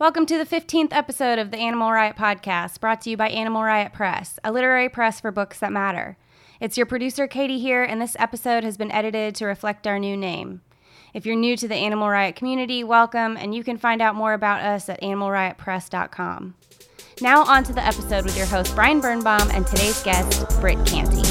Welcome to the 15th episode of the Animal Riot Podcast, brought to you by Animal Riot Press, a literary press for books that matter. It's your producer, Katie, here, and this episode has been edited to reflect our new name. If you're new to the Animal Riot community, welcome, and you can find out more about us at animalriotpress.com. Now, on to the episode with your host, Brian Birnbaum, and today's guest, Britt Canty.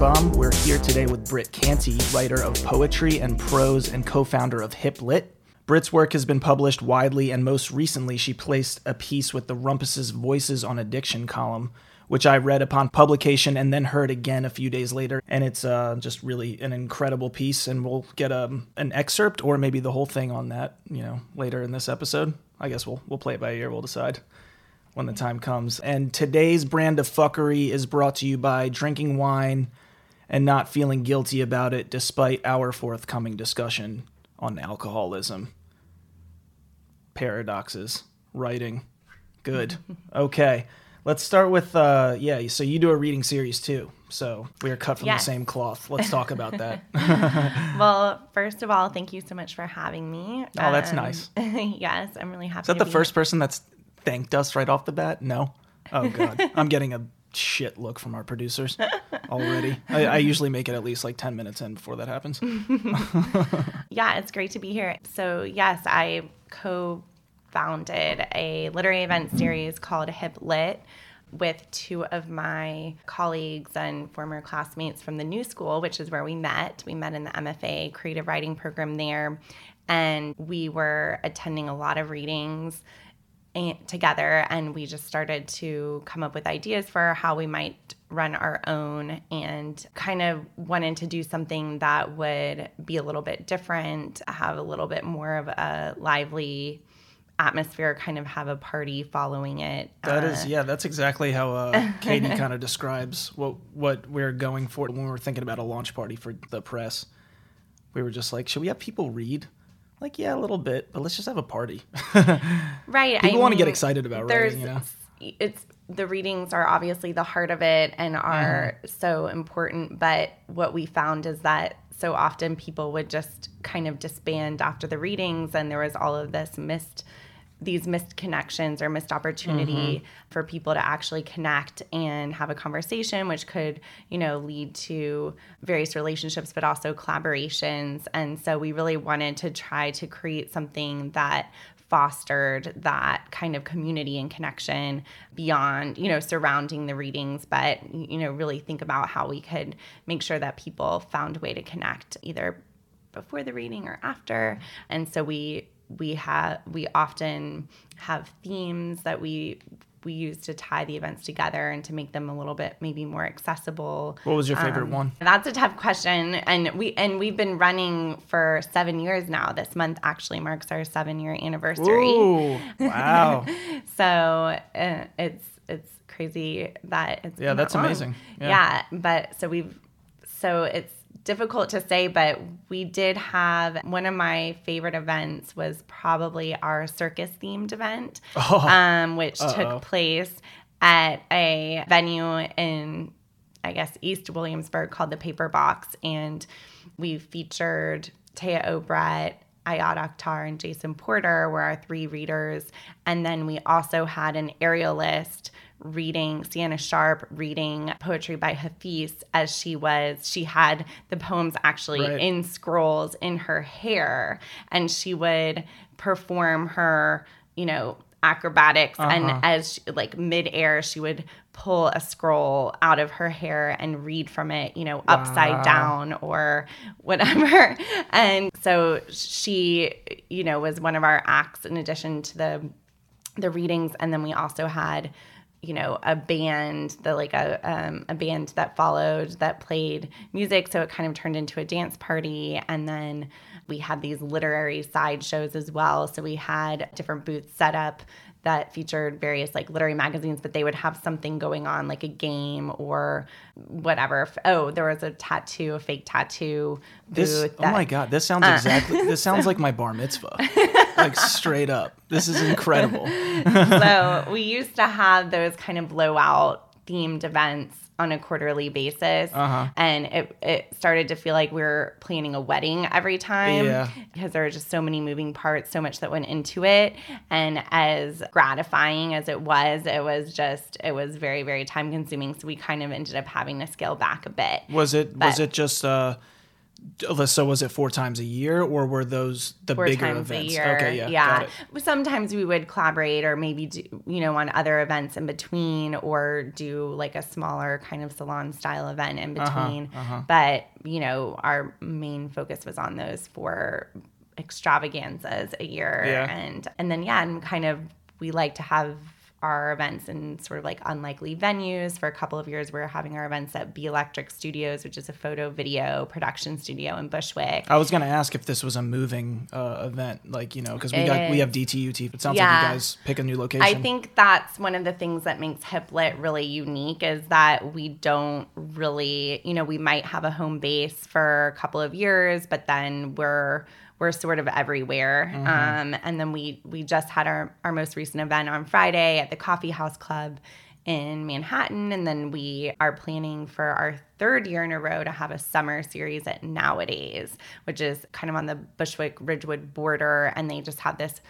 Birnbaum. We're here today with Britt Canty, writer of poetry and prose and co founder of Hip Lit. Britt's work has been published widely, and most recently, she placed a piece with the Rumpus's Voices on Addiction column, which I read upon publication and then heard again a few days later. And it's uh, just really an incredible piece, and we'll get um, an excerpt or maybe the whole thing on that, you know, later in this episode. I guess we'll we'll play it by ear. We'll decide when the time comes. And today's brand of fuckery is brought to you by drinking wine and not feeling guilty about it despite our forthcoming discussion on alcoholism. Paradoxes. Writing. Good. Okay. Let's start with uh yeah, so you do a reading series too. So we are cut from Yes. the same cloth. Let's talk about that. Well, first of all, thank you so much for having me. Oh, that's Um, nice. yes, I'm really happy. Is that the be first person that's thanked us right off the bat? No. Oh god, I'm getting a shit look from our producers already. I, I usually make it at least like ten minutes in before that happens. Yeah, it's great to be here. So, yes, I co founded a literary event series called Hip Lit with two of my colleagues and former classmates from the New School, which is where we met. We met in the MFA creative writing program there, and we were attending a lot of readings together and we just started to come up with ideas for how we might run our own and kind of wanted to do something that would be a little bit different have a little bit more of a lively atmosphere kind of have a party following it That Uh, is, yeah, that's exactly how uh, Katie kind of describes what what we're going for when we were thinking about a launch party for the press. We were just like, should we have people read? Like, yeah, a little bit, but let's just have a party. right People I want to get excited about writing, you know. it's the readings are obviously the heart of it and are Mm-hmm. so important but what we found is that so often people would just kind of disband after the readings and there was all of this missed these missed connections or missed opportunity Mm-hmm. for people to actually connect and have a conversation which could you know lead to various relationships but also collaborations and so we really wanted to try to create something that fostered that kind of community and connection beyond you know surrounding the readings but you know really think about how we could make sure that people found a way to connect either before the reading or after and so we we have we often have themes that we we use to tie the events together and to make them a little bit maybe more accessible What was your favorite um, one? That's a tough question, and we and we've been running for seven years now. This month actually marks our seven year anniversary. Ooh, wow. So uh, it's it's crazy that it's Yeah, been that's that long. amazing. Yeah. Yeah. but so we've so it's difficult to say, but we did have one of my favorite events was probably our circus themed event, um, which Uh-oh. took place at a venue in I guess East Williamsburg called the Paper Box, and we featured Téa Obreht, Ayad Akhtar, and Jason Porter were our three readers, and then we also had an aerialist reading Sienna Sharp reading poetry by Hafiz as she was. She had the poems actually Right. in scrolls in her hair and she would perform her you know acrobatics and uh-huh. as she, like midair she would pull a scroll out of her hair and read from it you know upside down or whatever. And so she you know was one of our acts in addition to the the readings. And then we also had you know a band the like a um, a band that followed that played music. So it kind of turned into a dance party. And then we had these literary side shows as well. So we had different booths set up that featured various like literary magazines, but they would have something going on, like a game or whatever. Oh, there was a tattoo, a fake tattoo This booth. oh my god, this sounds uh. exactly this sounds like my bar mitzvah. like straight up. This is incredible. so we used to have those kind of blowout themed events on a quarterly basis Uh-huh. and it, it started to feel like we were planning a wedding every time Yeah. because there were just so many moving parts so much that went into it and as gratifying as it was it was just it was very very time consuming so we kind of ended up having to scale back a bit Was it was it just uh so was it four times a year or were those the four bigger times events? a year. Okay, yeah. It. Sometimes we would collaborate or maybe do, you know, on other events in between or do like a smaller kind of salon style event in Uh-huh, between. But, you know, our main focus was on those four extravaganzas a year. Yeah. And and then yeah, and kind of we like to have our events in sort of like unlikely venues. For a couple of years, we are having our events at Be Electric Studios, which is a photo video production studio in Bushwick. I was gonna ask if this was a moving uh, event, like you know, because we It got we have DTUT. It sounds like you guys pick a new location. I think that's one of the things that makes Hiplit really unique is that we don't really, you know, we might have a home base for a couple of years, but then we're we're sort of everywhere. Um, and then we we just had our our most recent event on Friday at the Coffee House Club in Manhattan, and then we are planning for our third year in a row to have a summer series at Nowadays, which is kind of on the Bushwick Ridgewood border, and they just have this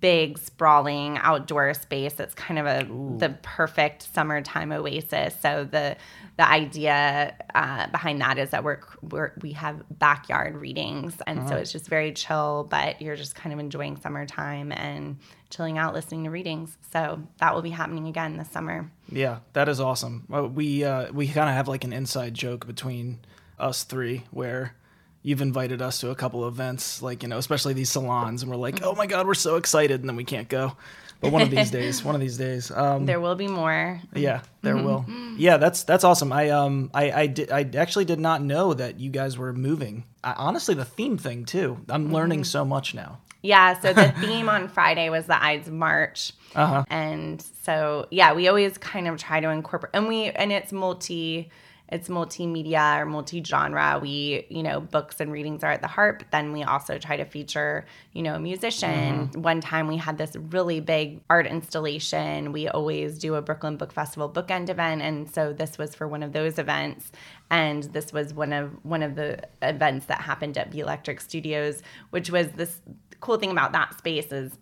big sprawling outdoor space that's kind of a the perfect summertime oasis. So the the idea uh, behind that is that we're, we're we have backyard readings. And so it's just very chill but you're just kind of enjoying summertime and chilling out listening to readings. So that will be happening again this summer. Yeah, that is awesome. We uh, we kind of have like an inside joke between us three where you've invited us to a couple events, like you know, especially these salons, and we're like, oh my god, we're so excited, and then we can't go. But one of these days, one of these days, um, there will be more yeah, there will. Yeah, that's that's awesome. I um I I did I actually did not know that you guys were moving. I, honestly, the theme thing too. I'm learning so much now. Yeah, so the theme on Friday was the Ides March. Uh-huh. And so yeah, we always kind of try to incorporate and we and it's multi it's multimedia or multi-genre. We, you know, books and readings are at the heart, but then we also try to feature, you know, a musician. Mm-hmm. One time we had this really big art installation. We always do a Brooklyn Book Festival bookend event, and so this was for one of those events. And this was one of one of the events that happened at Be Electric Studios, which was this cool thing about that space is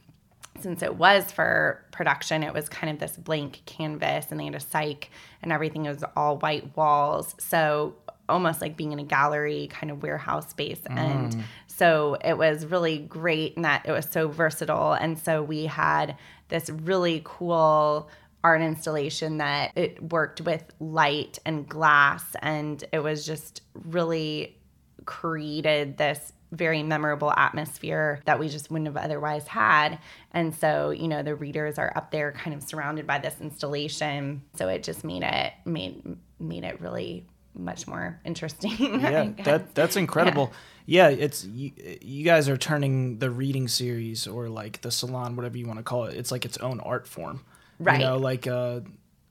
since it was for production, it was kind of this blank canvas and they had a cyc and everything was all white walls. So almost like being in a gallery kind of warehouse space. And mm. so it was really great in that it was so versatile. And so we had this really cool art installation that it worked with light and glass and it was just really created this very memorable atmosphere that we just wouldn't have otherwise had. And so, you know, the readers are up there kind of surrounded by this installation. So it just made it made made it really much more interesting. Yeah, that that's incredible. Yeah, it's you, you guys are turning the reading series or like the salon, whatever you want to call it. It's like its own art form. Right. You know, like uh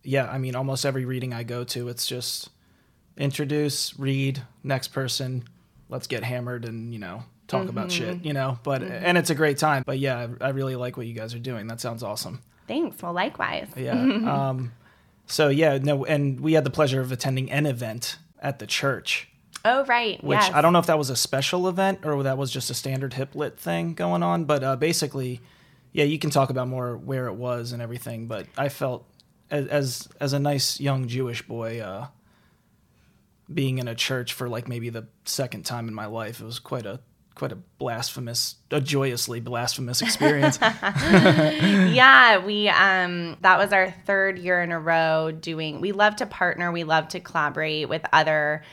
yeah, I mean almost every reading I go to, it's just introduce, read, next person, let's get hammered and, you know, talk about Mm-hmm. shit, you know. But and it's a great time. But yeah, I, I really like what you guys are doing. That sounds awesome. Thanks. Well, likewise. Yeah. um so yeah, no and we had the pleasure of attending an event at the church Oh, right. which yes. I don't know if that was a special event or that was just a standard hip lit thing going on. But uh, basically, yeah, you can talk about more where it was and everything. But I felt as as, as a nice young Jewish boy, uh, being in a church for like maybe the second time in my life, it was quite a quite a blasphemous, a joyously blasphemous experience. yeah, we um that was our third year in a row doing we love to partner, we love to collaborate with other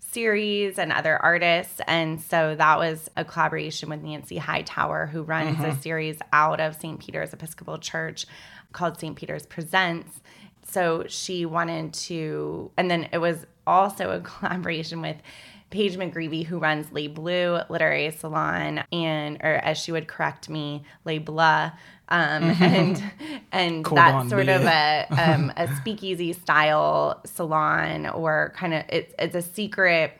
series and other artists and so that was a collaboration with Nancy Hightower who runs a series out of St. Peter's Episcopal Church called St. Peter's Presents. So she wanted to and then it was also a collaboration with Paige McGreevy, who runs Les Bleu Literary Salon, and or as she would correct me, Les Bleu. Um, and and Cordon that's sort of a um, a speakeasy style salon, or kind of it's it's a secret.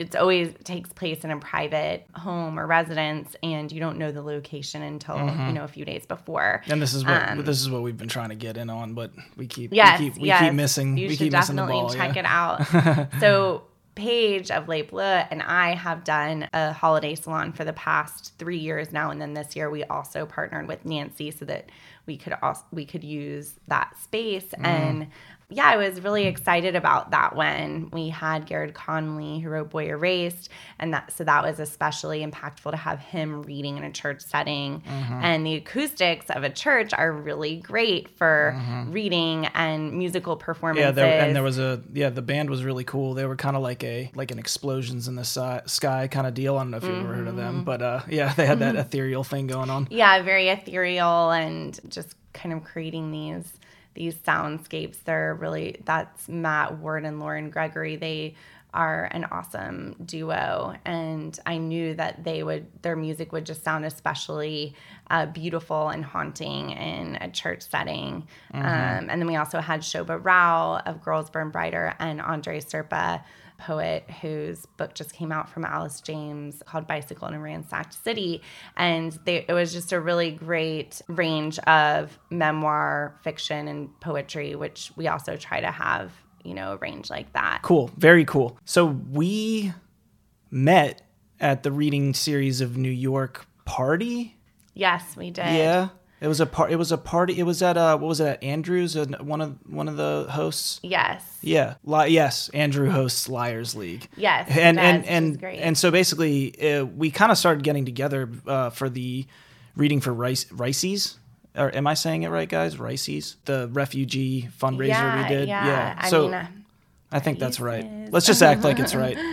It's always takes place in a private home or residence, and you don't know the location until Mm-hmm. you know a few days before. And this is what Um, this is what we've been trying to get in on, but we keep Yes, we keep we yes. keep missing You we should keep missing the definitely ball. check yeah. it out. so Paige of Les Bleu and I have done a holiday salon for the past three years now, and then this year we also partnered with Nancy so that we could also we could use that space Mm-hmm. and. Yeah, I was really excited about that when we had Garrard Conley, who wrote Boy Erased, and that so that was especially impactful to have him reading in a church setting. Mm-hmm. And the acoustics of a church are really great for reading and musical performances. Mm-hmm. Yeah, there, and there was a yeah. The band was really cool. They were kind of like a like an explosions in the si- sky kind of deal. I don't know if you've ever heard of Mm-hmm. them, but uh, yeah, they had that ethereal thing going on. yeah very ethereal and just kind of creating these these soundscapes they're really that's matt ward and lauren gregory. They are an awesome duo. And i knew that they would their music would just sound especially uh, beautiful and haunting in a church setting. Um, and then we also had shobha rao of girls burn brighter and andre cerpa poet whose book just came out from Alice James called Bicycle in a Ransacked City. And they, it was just a really great range of memoir, fiction, and poetry, which we also try to have, you know, a range like that. Cool, very cool. So we met at the reading series of New York party. Yes, we did. Yeah, it was a part. It was a party. It was at uh, what was it at Andrews? uh, One of one of the hosts. Yes. Yeah, Li- yes, Andrew hosts Liars League. Yes, and and and and so basically, uh, we kind of started getting together uh, for the reading for Rice RAICES. Or am I saying it right, guys? RAICES, the refugee fundraiser yeah, we did. Yeah. I so mean, uh, I think that's right. Let's just act like it's right.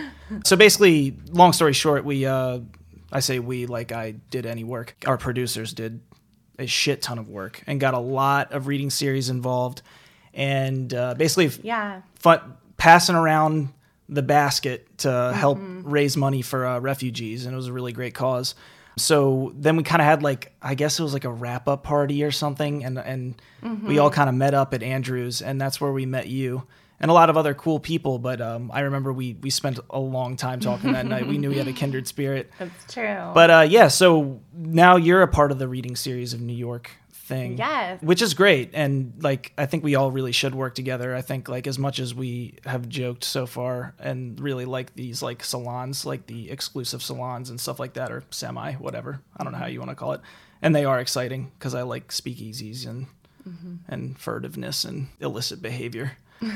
So basically, long story short, we uh, I say we like I did any work. Our producers did a shit ton of work and got a lot of reading series involved, and uh, basically yeah. fun, passing around the basket to help Mm-hmm. raise money for uh, refugees, and it was a really great cause. So then we kind of had like I guess it was like a wrap up party or something, and and we all kind of met up at Andrews, and that's where we met you and a lot of other cool people. But um, I remember we we spent a long time talking that night. We knew we had a kindred spirit. That's true. But uh, yeah, so now you're a part of the reading series of New York thing. Yes. Which is great. And like I think we all really should work together. I think like as much as we have joked so far and really like these like salons, like the exclusive salons and stuff like that or semi, whatever. I don't know how you want to call it. And they are exciting because I like speakeasies and and furtiveness and illicit behavior. Keep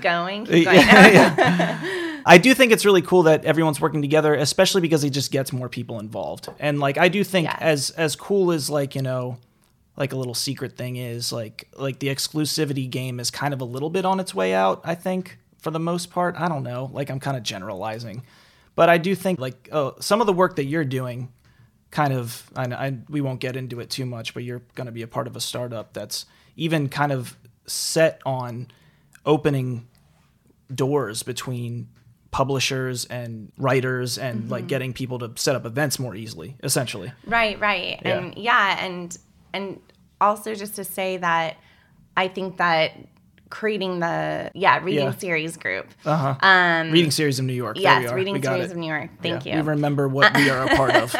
going. Keep going. Yeah, yeah. I do think it's really cool that everyone's working together, especially because it just gets more people involved. And like I do think Yes. as as cool as like, you know, like a little secret thing is like like the exclusivity game is kind of a little bit on its way out, I think, for the most part. I don't know. Like I'm kind of generalizing. But I do think like uh, some of the work that you're doing kind of I, I we won't get into it too much, but you're going to be a part of a startup that's even kind of set on opening doors between publishers and writers and like getting people to set up events more easily essentially Right, right. Yeah. And yeah, and and also just to say that I think that creating the yeah, reading Yeah. series group. uh-huh Um reading series of new york yes, reading we series of New York. Thank Yeah, you. we remember what we are a part of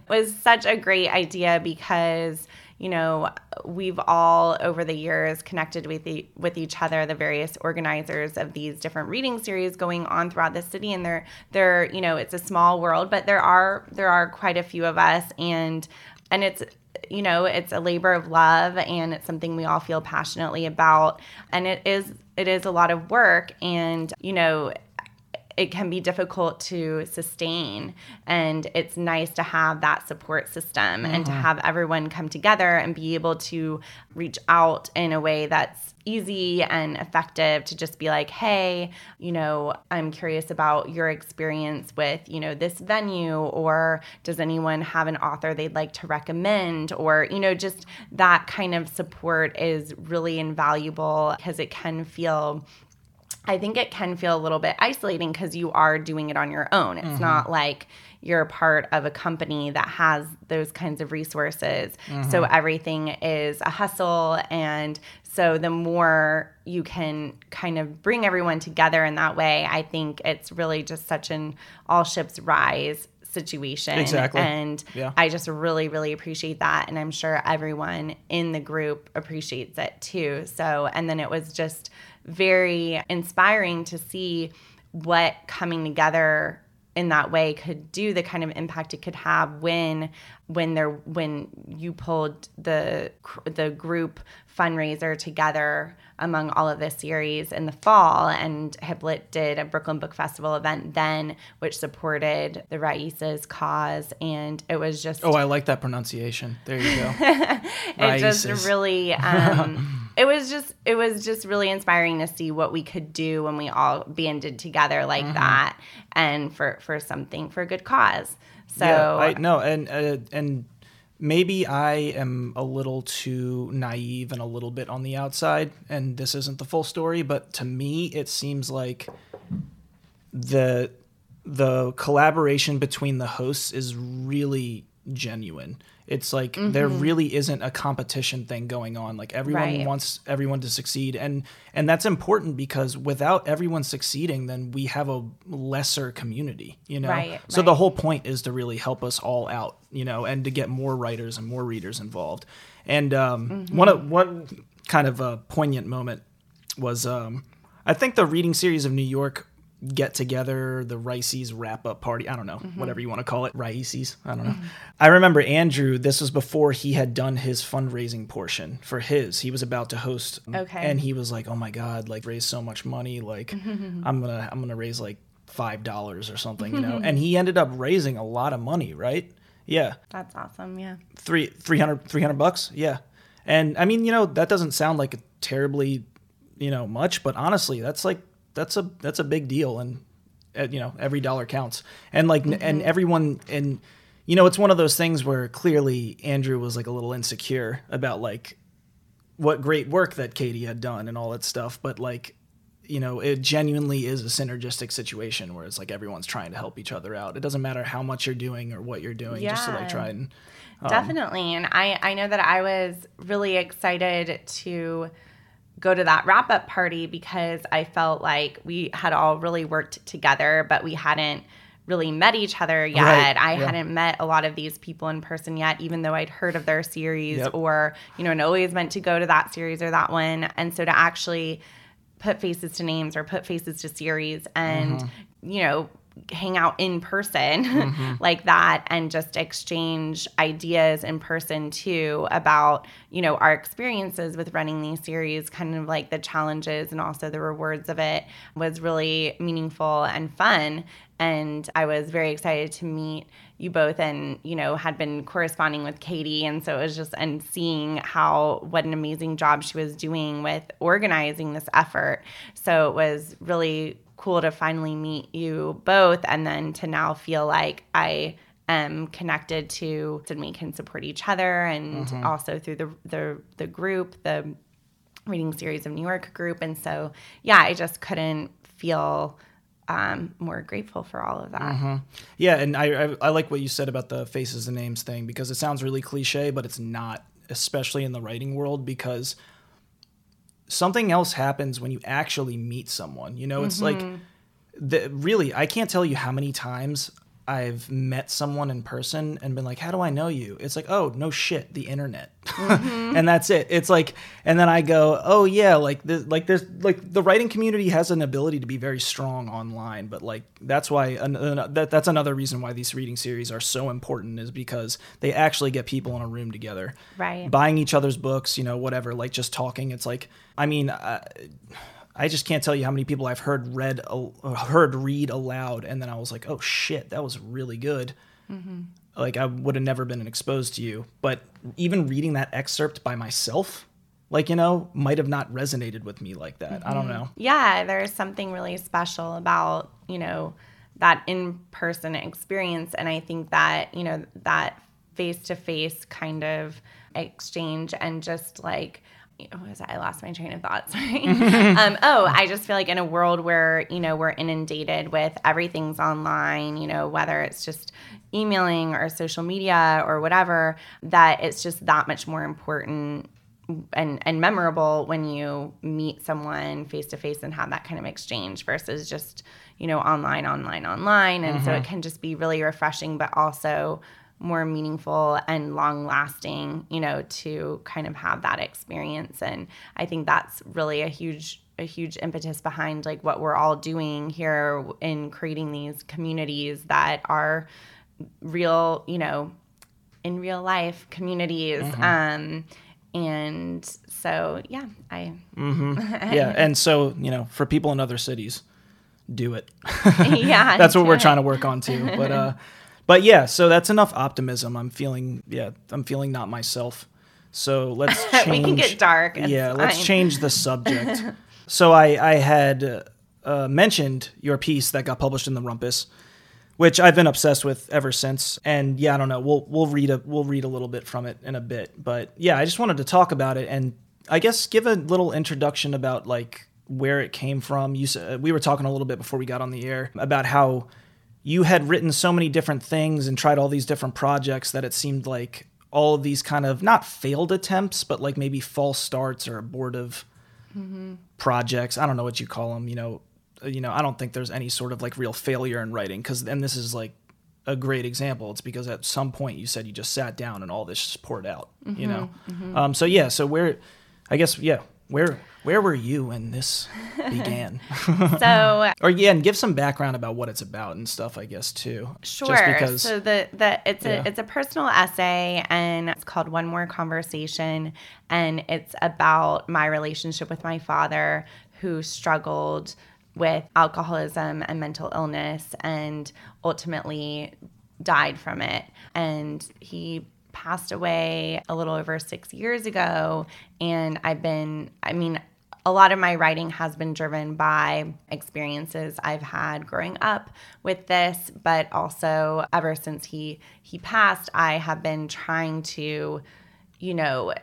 was such a great idea because you know we've all over the years connected with the, with each other the various organizers of these different reading series going on throughout the city and they're they're you know it's a small world but there are there are quite a few of us and and it's you know it's a labor of love and it's something we all feel passionately about and it is it is a lot of work and you know it can be difficult to sustain. And it's nice to have that support system and to mm-hmm. have everyone come together and be able to reach out in a way that's easy and effective to just be like hey you know i'm curious about your experience with you know this venue or does anyone have an author they'd like to recommend? Or you know just that kind of support is really invaluable because it can feel I think it can feel a little bit isolating because you are doing it on your own. It's mm-hmm. not like you're part of a company that has those kinds of resources. So mm-hmm. everything is a hustle. And so the more you can kind of bring everyone together in that way, I think it's really just such an all ships rise situation. Exactly. And Yeah. I just really, really appreciate that. And I'm sure everyone in the group appreciates it too. So, and then it was just very inspiring to see what coming together in that way could do the kind of impact it could have when when there when you pulled the the group fundraiser together among all of this series in the fall and Hiplit did a Brooklyn Book Festival event then which supported the RAICES cause and it was just Oh, I like that pronunciation. There you go. it just really um, it was just it was just really inspiring to see what we could do when we all banded together like Mm-hmm. that and for for something for a good cause so Yeah, I no, and uh, and maybe I am a little too naive and a little bit on the outside, and this isn't the full story. But to me, it seems like the the collaboration between the hosts is really genuine. It's like there really isn't a competition thing going on. Like everyone Right. wants everyone to succeed and and that's important because without everyone succeeding then we have a lesser community, you know. Right, so the whole point is to really help us all out, you know, and to get more writers and more readers involved. And um, Mm-hmm. one of one kind of a poignant moment was um, I think the reading series of New York get together, the RAICES wrap up party. I don't know, Mm-hmm. whatever you want to call it, RAICES. I don't know. I remember Andrew. This was before he had done his fundraising portion for his. He was about to host, Okay. and he was like, "Oh my god, like raise so much money. Like I'm gonna I'm gonna raise like five dollars or something, you know." and he ended up raising a lot of money, right? Yeah that's awesome yeah three 300 300 bucks yeah and i mean you know that doesn't sound like a terribly you know much but honestly that's like that's a that's a big deal and uh, you know every dollar counts. And like n and everyone and you know it's one of those things where clearly andrew was like a little insecure about like what great work that katie had done and all that stuff. But like you know it genuinely is a synergistic situation where it's like everyone's trying to help each other out. It doesn't matter how much you're doing or what you're doing just to like try and Definitely. And I, I know that I was really excited to go to that wrap up party because I felt like we had all really worked together, but we hadn't really met each other yet. Right, I yeah. hadn't met a lot of these people in person yet, even though I'd heard of their series Yep. or, you know, and always meant to go to that series or that one. And so to actually put faces to names or put faces to series and, Mm-hmm. you know, hang out in person mm-hmm. like that and just exchange ideas in person too about you know our experiences with running these series kind of like the challenges and also the rewards of it was really meaningful and fun. And i was very excited to meet you both and you know had been corresponding with katie. And so it was just and seeing how what an amazing job she was doing with organizing this effort. So it was really cool to finally meet you both and then to now feel like I am connected to and we can support each other and also through the the the group, the reading series of New York group. And so yeah, I just couldn't feel um, more grateful for all of that. Yeah, and I, I I like what you said about the faces and names thing because it sounds really cliche, but it's not, especially in the writing world because something else happens when you actually meet someone. You know, it's like mm-hmm. the, really I can't tell you how many times I've met someone in person and been like, "How do I know you?" It's like, "Oh, no shit, the internet," mm-hmm. and that's it. It's like, and then I go, "Oh yeah, like this, like there's like the writing community has an ability to be very strong online, but like that's why an, an, that that's another reason why these reading series are so important is because they actually get people in a room together, Right. Buying each other's books, you know, whatever, like just talking. It's like, I mean. I just can't tell you how many people I've heard read al- heard read aloud, and then I was like, "Oh shit, that was really good." Mm-hmm. Like I would have never been exposed to you, but even reading that excerpt by myself, like you know, might have not resonated with me like that. I don't mm-hmm. know. Yeah, there's something really special about, you know, that in person experience. And I think that, you know, that face to face kind of exchange and just like, what was? I lost my train of thought. Sorry. um, oh, I just feel like in a world where you know we're inundated with everything's online, you know, whether it's just emailing or social media or whatever, that it's just that much more important and and memorable when you meet someone face to face and have that kind of exchange versus just you know online, online, online, and so it can just be really refreshing, but also more meaningful and long lasting, you know, to kind of have that experience. And I think that's really a huge a huge impetus behind like what we're all doing here in creating these communities that are real, you know, in real life communities. Um and so yeah, I yeah, and so you know, for people in other cities, do it. yeah. that's what we're it. trying to work on too. But uh, but yeah, so that's enough optimism. I'm feeling yeah, I'm feeling not myself. So let's change. We can get dark. Yeah, let's change the subject. so I I had uh, mentioned your piece that got published in the Rumpus, which I've been obsessed with ever since. And yeah, I don't know. We'll we'll read a we'll read a little bit from it in a bit. But yeah, I just wanted to talk about it and I guess give a little introduction about like where it came from. You said we were talking a little bit before we got on the air about how you had written so many different things and tried all these different projects that it seemed like all of these kind of not failed attempts, but like maybe false starts or abortive projects. I don't know what you call them. You know, you know. I don't think there's any sort of like real failure in writing because, and this is like a great example. It's because at some point you said you just sat down and all this just poured out. You know. Um, so yeah. So where, I guess yeah. Where where were you when this began? So or yeah, and give some background about what it's about and stuff. I guess too. Sure. Just because. so the the it's Yeah. a it's a personal essay and it's called One More Conversation and it's about my relationship with my father who struggled with alcoholism and mental illness and ultimately died from it and he passed away a little over 6 years ago. And I've been I mean a lot of my writing has been driven by experiences I've had growing up with this, but also ever since he he passed, I have been trying to, you know,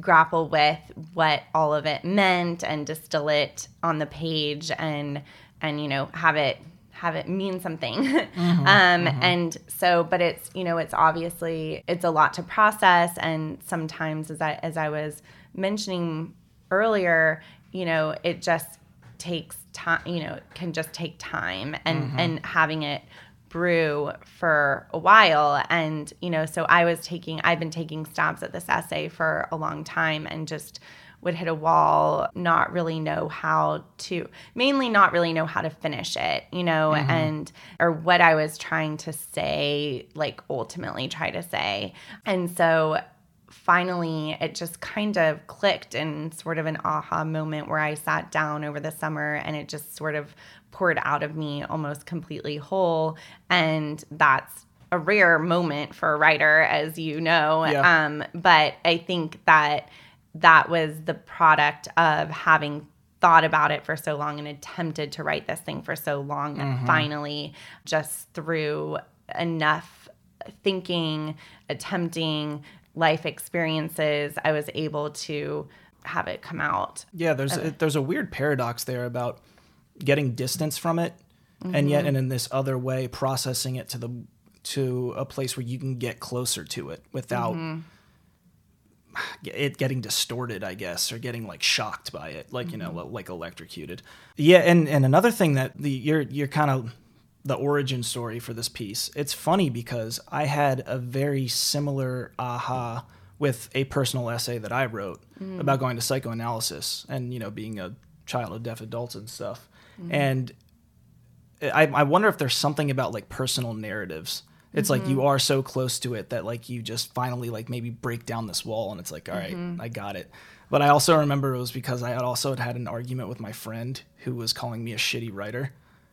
grapple with what all of it meant and distill it on the page and and you know have it have it mean something. Mm-hmm, um mm-hmm. and so but it's you know it's obviously it's a lot to process. And sometimes as i as i was mentioning earlier you know it just takes time you know can just take time and mm-hmm. and having it brew for a while. And you know so i was taking i've been taking stabs at this essay for a long time and just would hit a wall not really know how to mainly not really know how to finish it you know and or what i was trying to say like ultimately try to say and so finally it just kind of clicked in sort of an aha moment where I sat down over the summer and it just sort of poured out of me almost completely whole. And that's a rare moment for a writer, as you know. Yeah. Um, but I think that that was the product of having thought about it for so long and attempted to write this thing for so long that mm-hmm. finally just through enough thinking, attempting life experiences, I was able to have it come out. Yeah, there's a, there's a weird paradox there about getting distance from it, and yet, mm-hmm. and in this other way, processing it to the to a place where you can get closer to it without mm-hmm. it getting distorted, I guess, or getting like shocked by it, like you know, mm-hmm. like electrocuted. Yeah, and and another thing that the you're you're kind of the origin story for this piece. It's funny because I had a very similar aha with a personal essay that I wrote mm. about going to psychoanalysis and you know being a child of deaf adults and stuff. Mm-hmm. And I, I wonder if there's something about like personal narratives. It's like you are so close to it that like you just finally like maybe break down this wall and it's like all right, I got it. But I also remember it was because I had also had an argument with my friend who was calling me a shitty writer.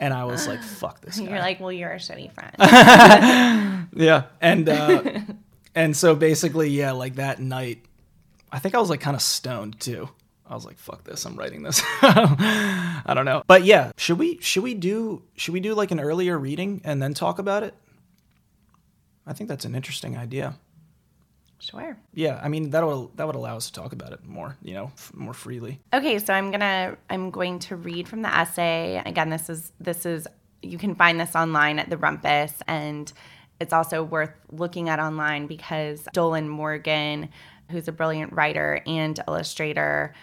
and I was like, fuck this guy. You're like, well, you're a shitty friend. Yeah, and uh, and so basically, yeah, like that night, I think I was like kind of stoned too. I was like, "Fuck this! I'm writing this." I don't know, but yeah, should we should we do should we do like an earlier reading and then talk about it? I think that's an interesting idea. Sure. Yeah, I mean that would that would allow us to talk about it more, you know, f- more freely. Okay, so I'm gonna I'm going to read from the essay. Again, this is this is you can find this online at the Rumpus, and it's also worth looking at online because Dolan Morgan, who's a brilliant writer and illustrator,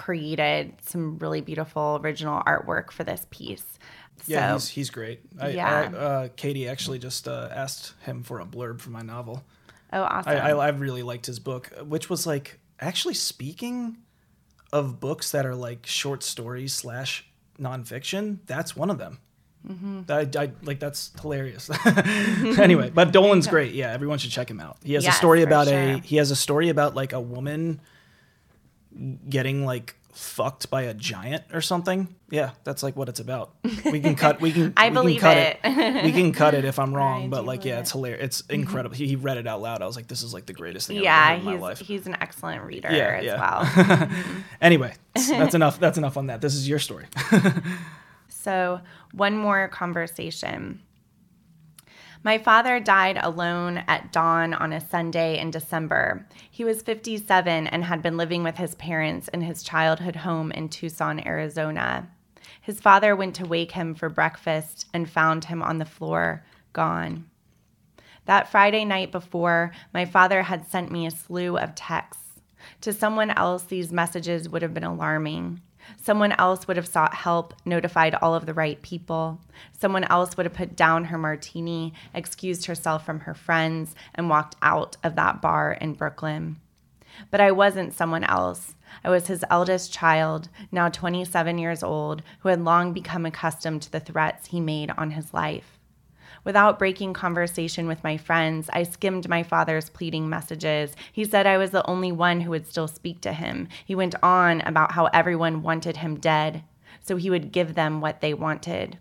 created some really beautiful original artwork for this piece. Yeah, so, he's he's great. I, Yeah. I, uh, Katie actually just uh, asked him for a blurb for my novel. oh, awesome. I, I really liked his book, which was like actually speaking of books that are like short stories slash nonfiction. That's one of them. Mm-hmm. I, I like that's hilarious. anyway, but Dolan's great. Yeah, everyone should check him out. He has a story about a he has a story about like a woman getting like fucked by a giant or something. Yeah, that's like what it's about. We can cut. We can. I we believe can cut it. we can cut it if I'm wrong, I but like, yeah, it's hilarious. It's mm-hmm. incredible. He, he read it out loud. I was like, this is like the greatest thing yeah, ever heard in my he's life. he's an excellent reader Yeah, as yeah. well. Mm-hmm. Anyway, that's enough. That's enough on that. This is your story. So, one more conversation. My father died alone at dawn on a Sunday in December. He was 57 and had been living with his parents in his childhood home in Tucson, Arizona. His father went to wake him for breakfast and found him on the floor, gone. That Friday night before, my father had sent me a slew of texts. To someone else, these messages would have been alarming. Someone else would have sought help, notified all of the right people. Someone else would have put down her martini, excused herself from her friends, and walked out of that bar in Brooklyn. But I wasn't someone else. I was his eldest child, now 27 years old, who had long become accustomed to the threats he made on his life. Without breaking conversation with my friends, I skimmed my father's pleading messages. He said I was the only one who would still speak to him. He went on about how everyone wanted him dead, so he would give them what they wanted.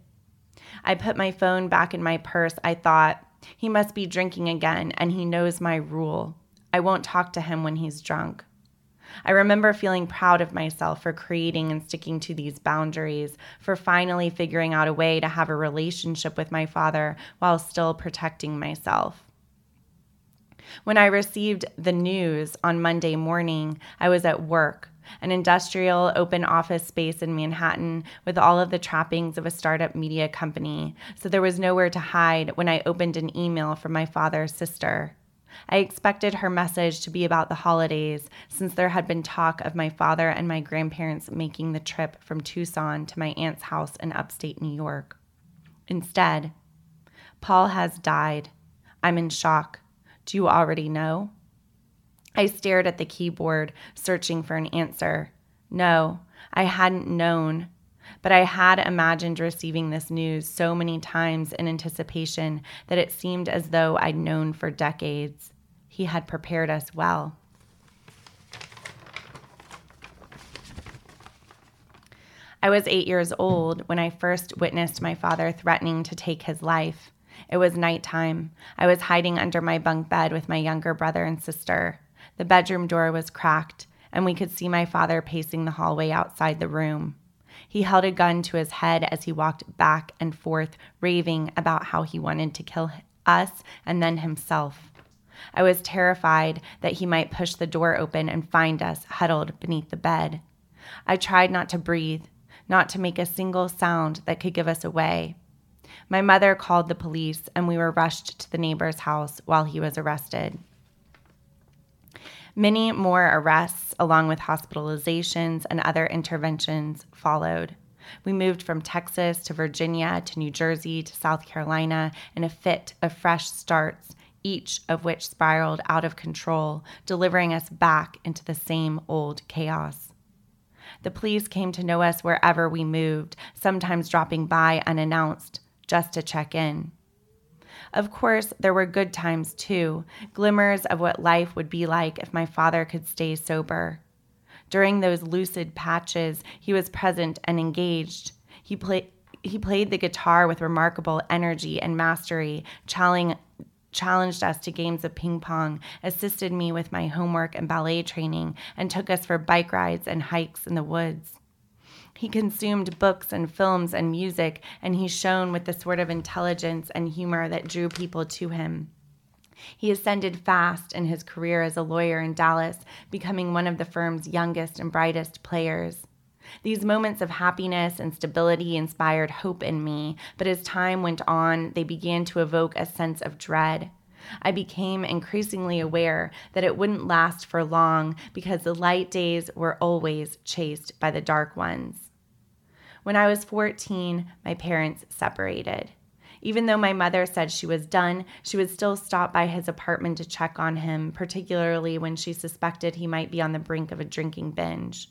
I put my phone back in my purse. I thought, he must be drinking again, and he knows my rule. I won't talk to him when he's drunk. I remember feeling proud of myself for creating and sticking to these boundaries, for finally figuring out a way to have a relationship with my father while still protecting myself. When I received the news on Monday morning, I was at work, an industrial open office space in Manhattan with all of the trappings of a startup media company, so there was nowhere to hide when I opened an email from my father's sister. I expected her message to be about the holidays, since there had been talk of my father and my grandparents making the trip from Tucson to my aunt's house in upstate New York. Instead, Paul has died. I'm in shock. Do you already know? I stared at the keyboard, searching for an answer. No, I hadn't known. But I had imagined receiving this news so many times in anticipation that it seemed as though I'd known for decades. He had prepared us well. I was eight years old when I first witnessed my father threatening to take his life. It was nighttime. I was hiding under my bunk bed with my younger brother and sister. The bedroom door was cracked, and we could see my father pacing the hallway outside the room. He held a gun to his head as he walked back and forth, raving about how he wanted to kill us and then himself. I was terrified that he might push the door open and find us huddled beneath the bed. I tried not to breathe, not to make a single sound that could give us away. My mother called the police, and we were rushed to the neighbor's house while he was arrested. Many more arrests, along with hospitalizations and other interventions, followed. We moved from Texas to Virginia to New Jersey to South Carolina in a fit of fresh starts, each of which spiraled out of control, delivering us back into the same old chaos. The police came to know us wherever we moved, sometimes dropping by unannounced just to check in. Of course, there were good times too, glimmers of what life would be like if my father could stay sober. During those lucid patches, he was present and engaged. He played he played the guitar with remarkable energy and mastery, challenged us to games of ping pong, assisted me with my homework and ballet training, and took us for bike rides and hikes in the woods. He consumed books and films and music, and he shone with the sort of intelligence and humor that drew people to him. He ascended fast in his career as a lawyer in Dallas, becoming one of the firm's youngest and brightest players. These moments of happiness and stability inspired hope in me, but as time went on, they began to evoke a sense of dread. I became increasingly aware that it wouldn't last for long because the light days were always chased by the dark ones. When I was 14, my parents separated. Even though my mother said she was done, she would still stop by his apartment to check on him, particularly when she suspected he might be on the brink of a drinking binge.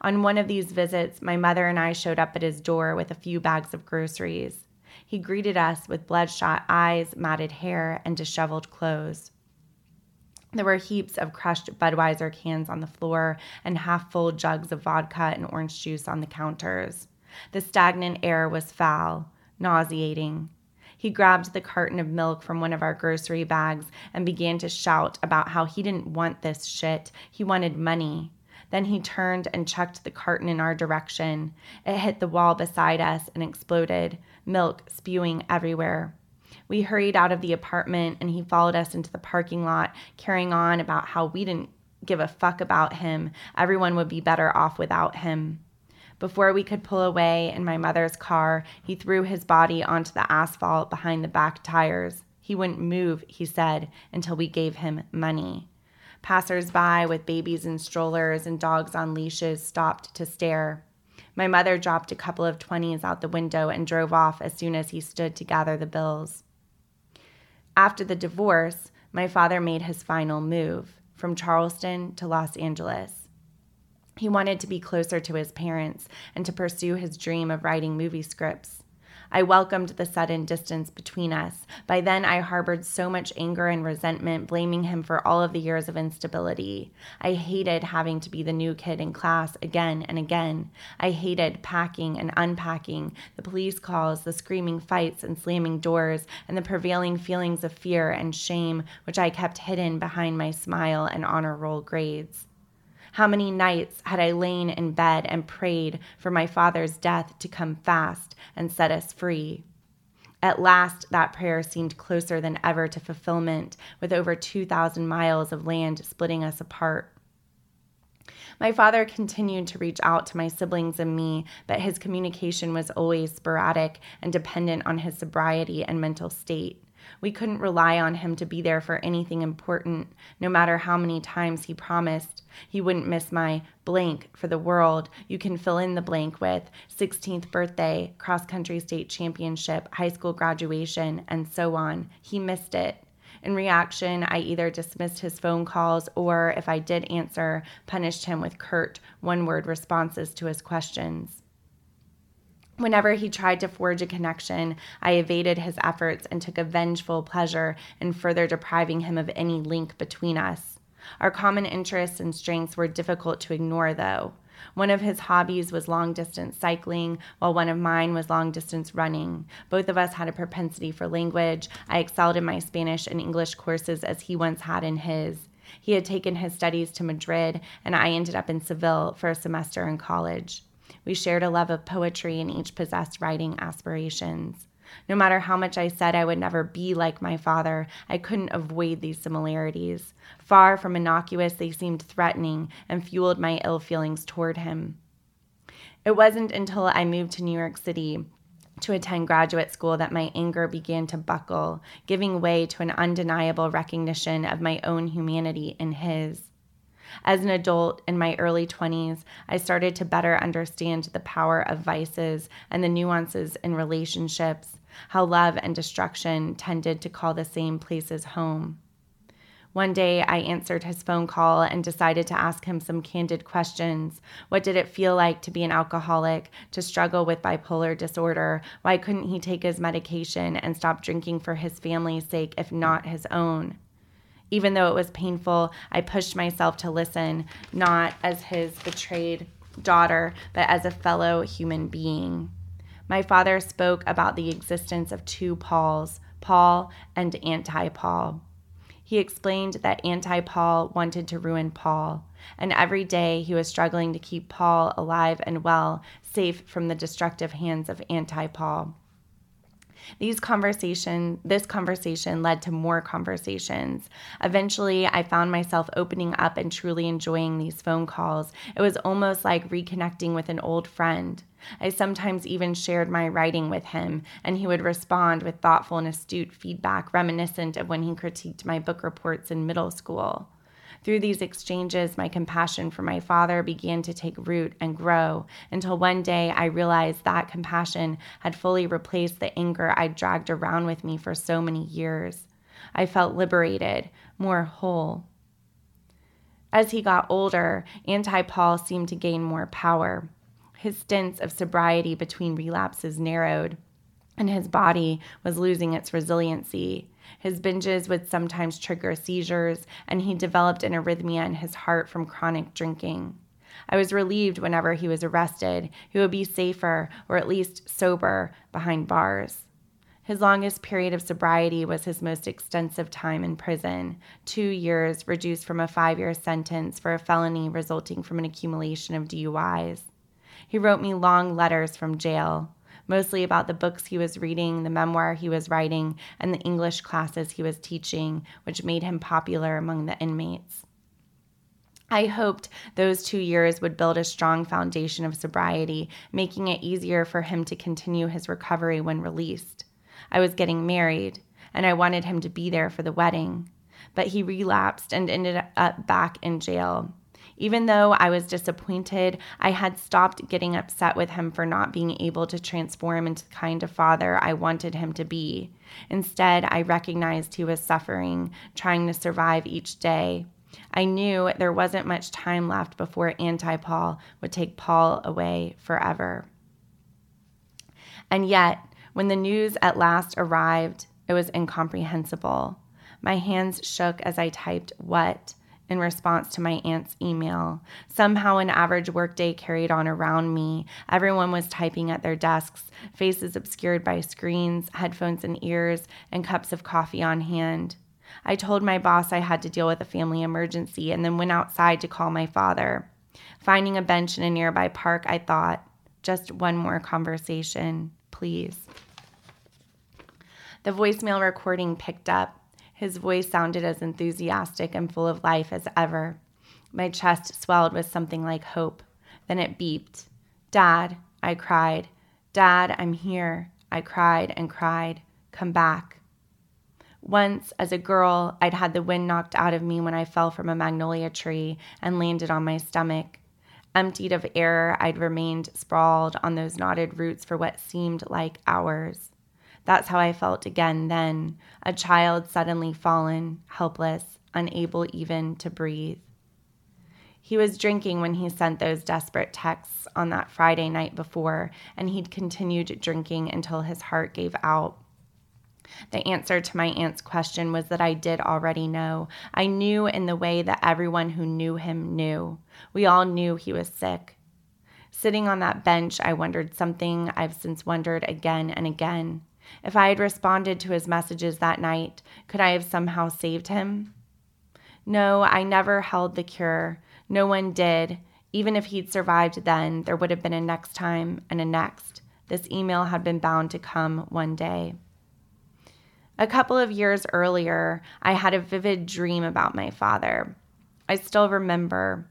On one of these visits, my mother and I showed up at his door with a few bags of groceries. He greeted us with bloodshot eyes, matted hair, and disheveled clothes. There were heaps of crushed Budweiser cans on the floor and half full jugs of vodka and orange juice on the counters. The stagnant air was foul, nauseating. He grabbed the carton of milk from one of our grocery bags and began to shout about how he didn't want this shit. He wanted money. Then he turned and chucked the carton in our direction. It hit the wall beside us and exploded, milk spewing everywhere. We hurried out of the apartment and he followed us into the parking lot, carrying on about how we didn't give a fuck about him. Everyone would be better off without him. Before we could pull away in my mother's car, he threw his body onto the asphalt behind the back tires. He wouldn't move, he said, until we gave him money. Passers by with babies in strollers and dogs on leashes stopped to stare. My mother dropped a couple of 20s out the window and drove off as soon as he stood to gather the bills. After the divorce, my father made his final move from Charleston to Los Angeles. He wanted to be closer to his parents and to pursue his dream of writing movie scripts. I welcomed the sudden distance between us. By then, I harbored so much anger and resentment, blaming him for all of the years of instability. I hated having to be the new kid in class again and again. I hated packing and unpacking, the police calls, the screaming fights and slamming doors, and the prevailing feelings of fear and shame, which I kept hidden behind my smile and honor roll grades. How many nights had I lain in bed and prayed for my father's death to come fast and set us free? At last, that prayer seemed closer than ever to fulfillment, with over 2,000 miles of land splitting us apart. My father continued to reach out to my siblings and me, but his communication was always sporadic and dependent on his sobriety and mental state. We couldn't rely on him to be there for anything important, no matter how many times he promised. He wouldn't miss my blank for the world. You can fill in the blank with 16th birthday, cross country state championship, high school graduation, and so on. He missed it. In reaction, I either dismissed his phone calls or, if I did answer, punished him with curt, one word responses to his questions. Whenever he tried to forge a connection, I evaded his efforts and took a vengeful pleasure in further depriving him of any link between us. Our common interests and strengths were difficult to ignore, though. One of his hobbies was long distance cycling, while one of mine was long distance running. Both of us had a propensity for language. I excelled in my Spanish and English courses as he once had in his. He had taken his studies to Madrid, and I ended up in Seville for a semester in college. We shared a love of poetry and each possessed writing aspirations. No matter how much I said I would never be like my father, I couldn't avoid these similarities. Far from innocuous, they seemed threatening and fueled my ill feelings toward him. It wasn't until I moved to New York City to attend graduate school that my anger began to buckle, giving way to an undeniable recognition of my own humanity in his. As an adult in my early 20s, I started to better understand the power of vices and the nuances in relationships, how love and destruction tended to call the same places home. One day, I answered his phone call and decided to ask him some candid questions. What did it feel like to be an alcoholic, to struggle with bipolar disorder? Why couldn't he take his medication and stop drinking for his family's sake, if not his own? Even though it was painful, I pushed myself to listen, not as his betrayed daughter, but as a fellow human being. My father spoke about the existence of two Pauls, Paul and anti Paul. He explained that anti Paul wanted to ruin Paul, and every day he was struggling to keep Paul alive and well, safe from the destructive hands of anti Paul. These conversation, this conversation led to more conversations. Eventually, I found myself opening up and truly enjoying these phone calls. It was almost like reconnecting with an old friend. I sometimes even shared my writing with him, and he would respond with thoughtful and astute feedback reminiscent of when he critiqued my book reports in middle school. Through these exchanges, my compassion for my father began to take root and grow until one day I realized that compassion had fully replaced the anger I'd dragged around with me for so many years. I felt liberated, more whole. As he got older, Anti Paul seemed to gain more power. His stints of sobriety between relapses narrowed, and his body was losing its resiliency. His binges would sometimes trigger seizures, and he developed an arrhythmia in his heart from chronic drinking. I was relieved whenever he was arrested, he would be safer, or at least sober, behind bars. His longest period of sobriety was his most extensive time in prison two years, reduced from a five year sentence for a felony resulting from an accumulation of DUIs. He wrote me long letters from jail mostly about the books he was reading, the memoir he was writing, and the English classes he was teaching, which made him popular among the inmates. I hoped those two years would build a strong foundation of sobriety, making it easier for him to continue his recovery when released. I was getting married, and I wanted him to be there for the wedding. But he relapsed and ended up back in jail. Even though I was disappointed, I had stopped getting upset with him for not being able to transform into the kind of father I wanted him to be. Instead, I recognized he was suffering, trying to survive each day. I knew there wasn't much time left before Anti Paul would take Paul away forever. And yet, when the news at last arrived, it was incomprehensible. My hands shook as I typed what in response to my aunt's email. Somehow, an average workday carried on around me. Everyone was typing at their desks, faces obscured by screens, headphones in ears, and cups of coffee on hand. I told my boss I had to deal with a family emergency and then went outside to call my father. Finding a bench in a nearby park, I thought, just one more conversation, please. The voicemail recording picked up. His voice sounded as enthusiastic and full of life as ever. My chest swelled with something like hope. Then it beeped. Dad, I cried. Dad, I'm here. I cried and cried. Come back. Once, as a girl, I'd had the wind knocked out of me when I fell from a magnolia tree and landed on my stomach. Emptied of air, I'd remained sprawled on those knotted roots for what seemed like hours. That's how I felt again then a child suddenly fallen, helpless, unable even to breathe. He was drinking when he sent those desperate texts on that Friday night before, and he'd continued drinking until his heart gave out. The answer to my aunt's question was that I did already know. I knew in the way that everyone who knew him knew. We all knew he was sick. Sitting on that bench, I wondered something I've since wondered again and again. If I had responded to his messages that night, could I have somehow saved him? No, I never held the cure. No one did. Even if he'd survived then, there would have been a next time and a next. This email had been bound to come one day. A couple of years earlier, I had a vivid dream about my father. I still remember.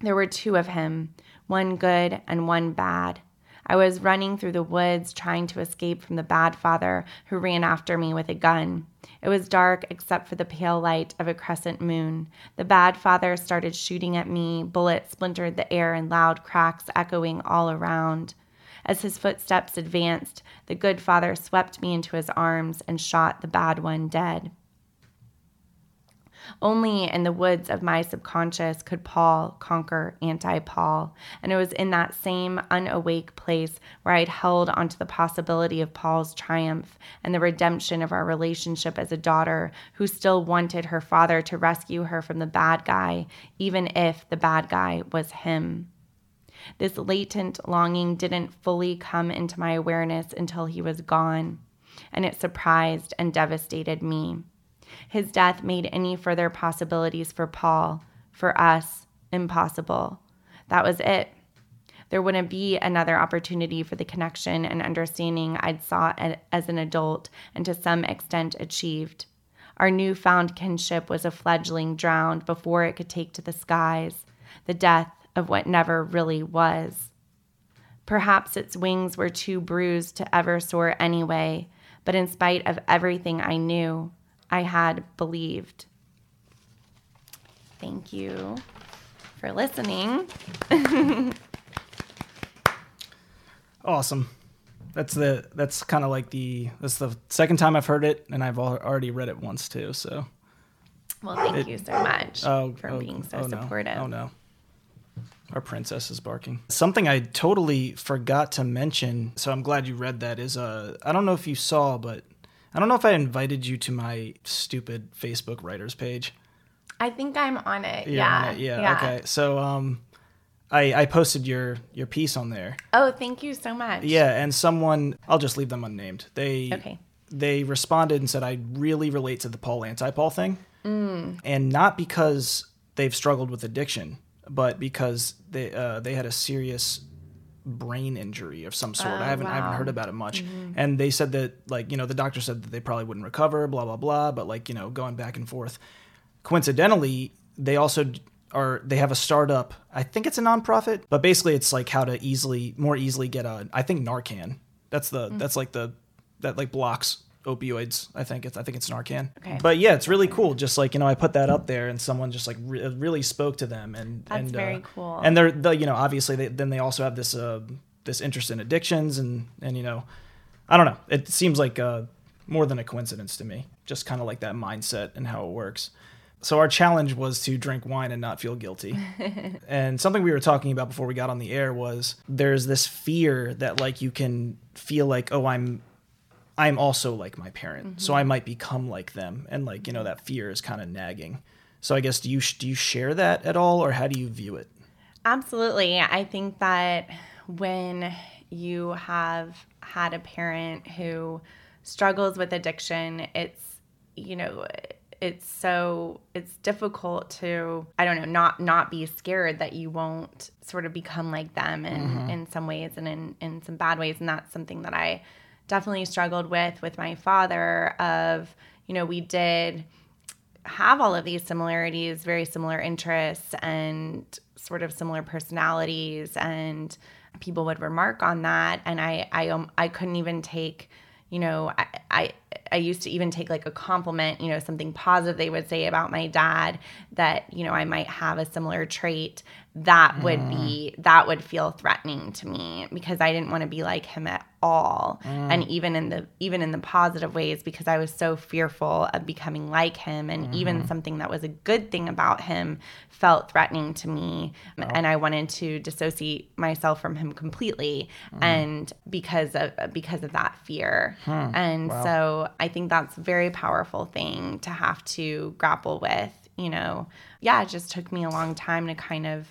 There were two of him, one good and one bad. I was running through the woods trying to escape from the bad father who ran after me with a gun. It was dark except for the pale light of a crescent moon. The bad father started shooting at me. Bullets splintered the air in loud cracks echoing all around. As his footsteps advanced, the good father swept me into his arms and shot the bad one dead. Only in the woods of my subconscious could Paul conquer anti Paul. And it was in that same unawake place where I'd held onto the possibility of Paul's triumph and the redemption of our relationship as a daughter who still wanted her father to rescue her from the bad guy, even if the bad guy was him. This latent longing didn't fully come into my awareness until he was gone, and it surprised and devastated me. His death made any further possibilities for Paul, for us, impossible. That was it. There wouldn't be another opportunity for the connection and understanding I'd sought as an adult and to some extent achieved. Our newfound kinship was a fledgling drowned before it could take to the skies, the death of what never really was. Perhaps its wings were too bruised to ever soar anyway, but in spite of everything I knew, I had believed. Thank you for listening. awesome. That's the that's kind of like the that's the second time I've heard it, and I've already read it once too. So. Well, thank it, you so much oh, for oh, being so oh supportive. No. Oh no. Our princess is barking. Something I totally forgot to mention, so I'm glad you read that, is uh I don't know if you saw, but I don't know if I invited you to my stupid Facebook writers page. I think I'm on it. yeah. On it. yeah. Yeah. Okay. So um I, I posted your your piece on there. Oh, thank you so much. Yeah, and someone I'll just leave them unnamed. They okay. They responded and said I really relate to the Paul anti-Paul thing, mm. and not because they've struggled with addiction, but because they uh, they had a serious brain injury of some sort. Oh, I haven't wow. I haven't heard about it much. Mm-hmm. And they said that like, you know, the doctor said that they probably wouldn't recover, blah blah blah, but like, you know, going back and forth. Coincidentally, they also are they have a startup. I think it's a nonprofit, but basically it's like how to easily more easily get a I think Narcan. That's the mm-hmm. that's like the that like blocks opioids. I think it's I think it's Narcan. Okay. But yeah, it's really cool. Just like you know, I put that up there, and someone just like re- really spoke to them, and that's and, very uh, cool. And they're the you know obviously they, then they also have this uh, this interest in addictions, and and you know, I don't know. It seems like uh, more than a coincidence to me. Just kind of like that mindset and how it works. So our challenge was to drink wine and not feel guilty. and something we were talking about before we got on the air was there's this fear that like you can feel like oh I'm I'm also like my parent, mm-hmm. so I might become like them, and like you know that fear is kind of nagging. So I guess do you do you share that at all, or how do you view it? Absolutely, I think that when you have had a parent who struggles with addiction, it's you know it's so it's difficult to i don't know not not be scared that you won't sort of become like them in mm-hmm. in some ways and in in some bad ways and that's something that i definitely struggled with with my father of you know we did have all of these similarities very similar interests and sort of similar personalities and people would remark on that. And i i um, i couldn't even take you know I, I I used to even take like a compliment, you know, something positive they would say about my dad that, you know, I might have a similar trait that would mm. be that would feel threatening to me because I didn't want to be like him at all mm. and even in the even in the positive ways because I was so fearful of becoming like him and mm-hmm. even something that was a good thing about him felt threatening to me oh. and I wanted to dissociate myself from him completely mm. and because of because of that fear hmm. and wow. so I think that's a very powerful thing to have to grapple with you know yeah it just took me a long time to kind of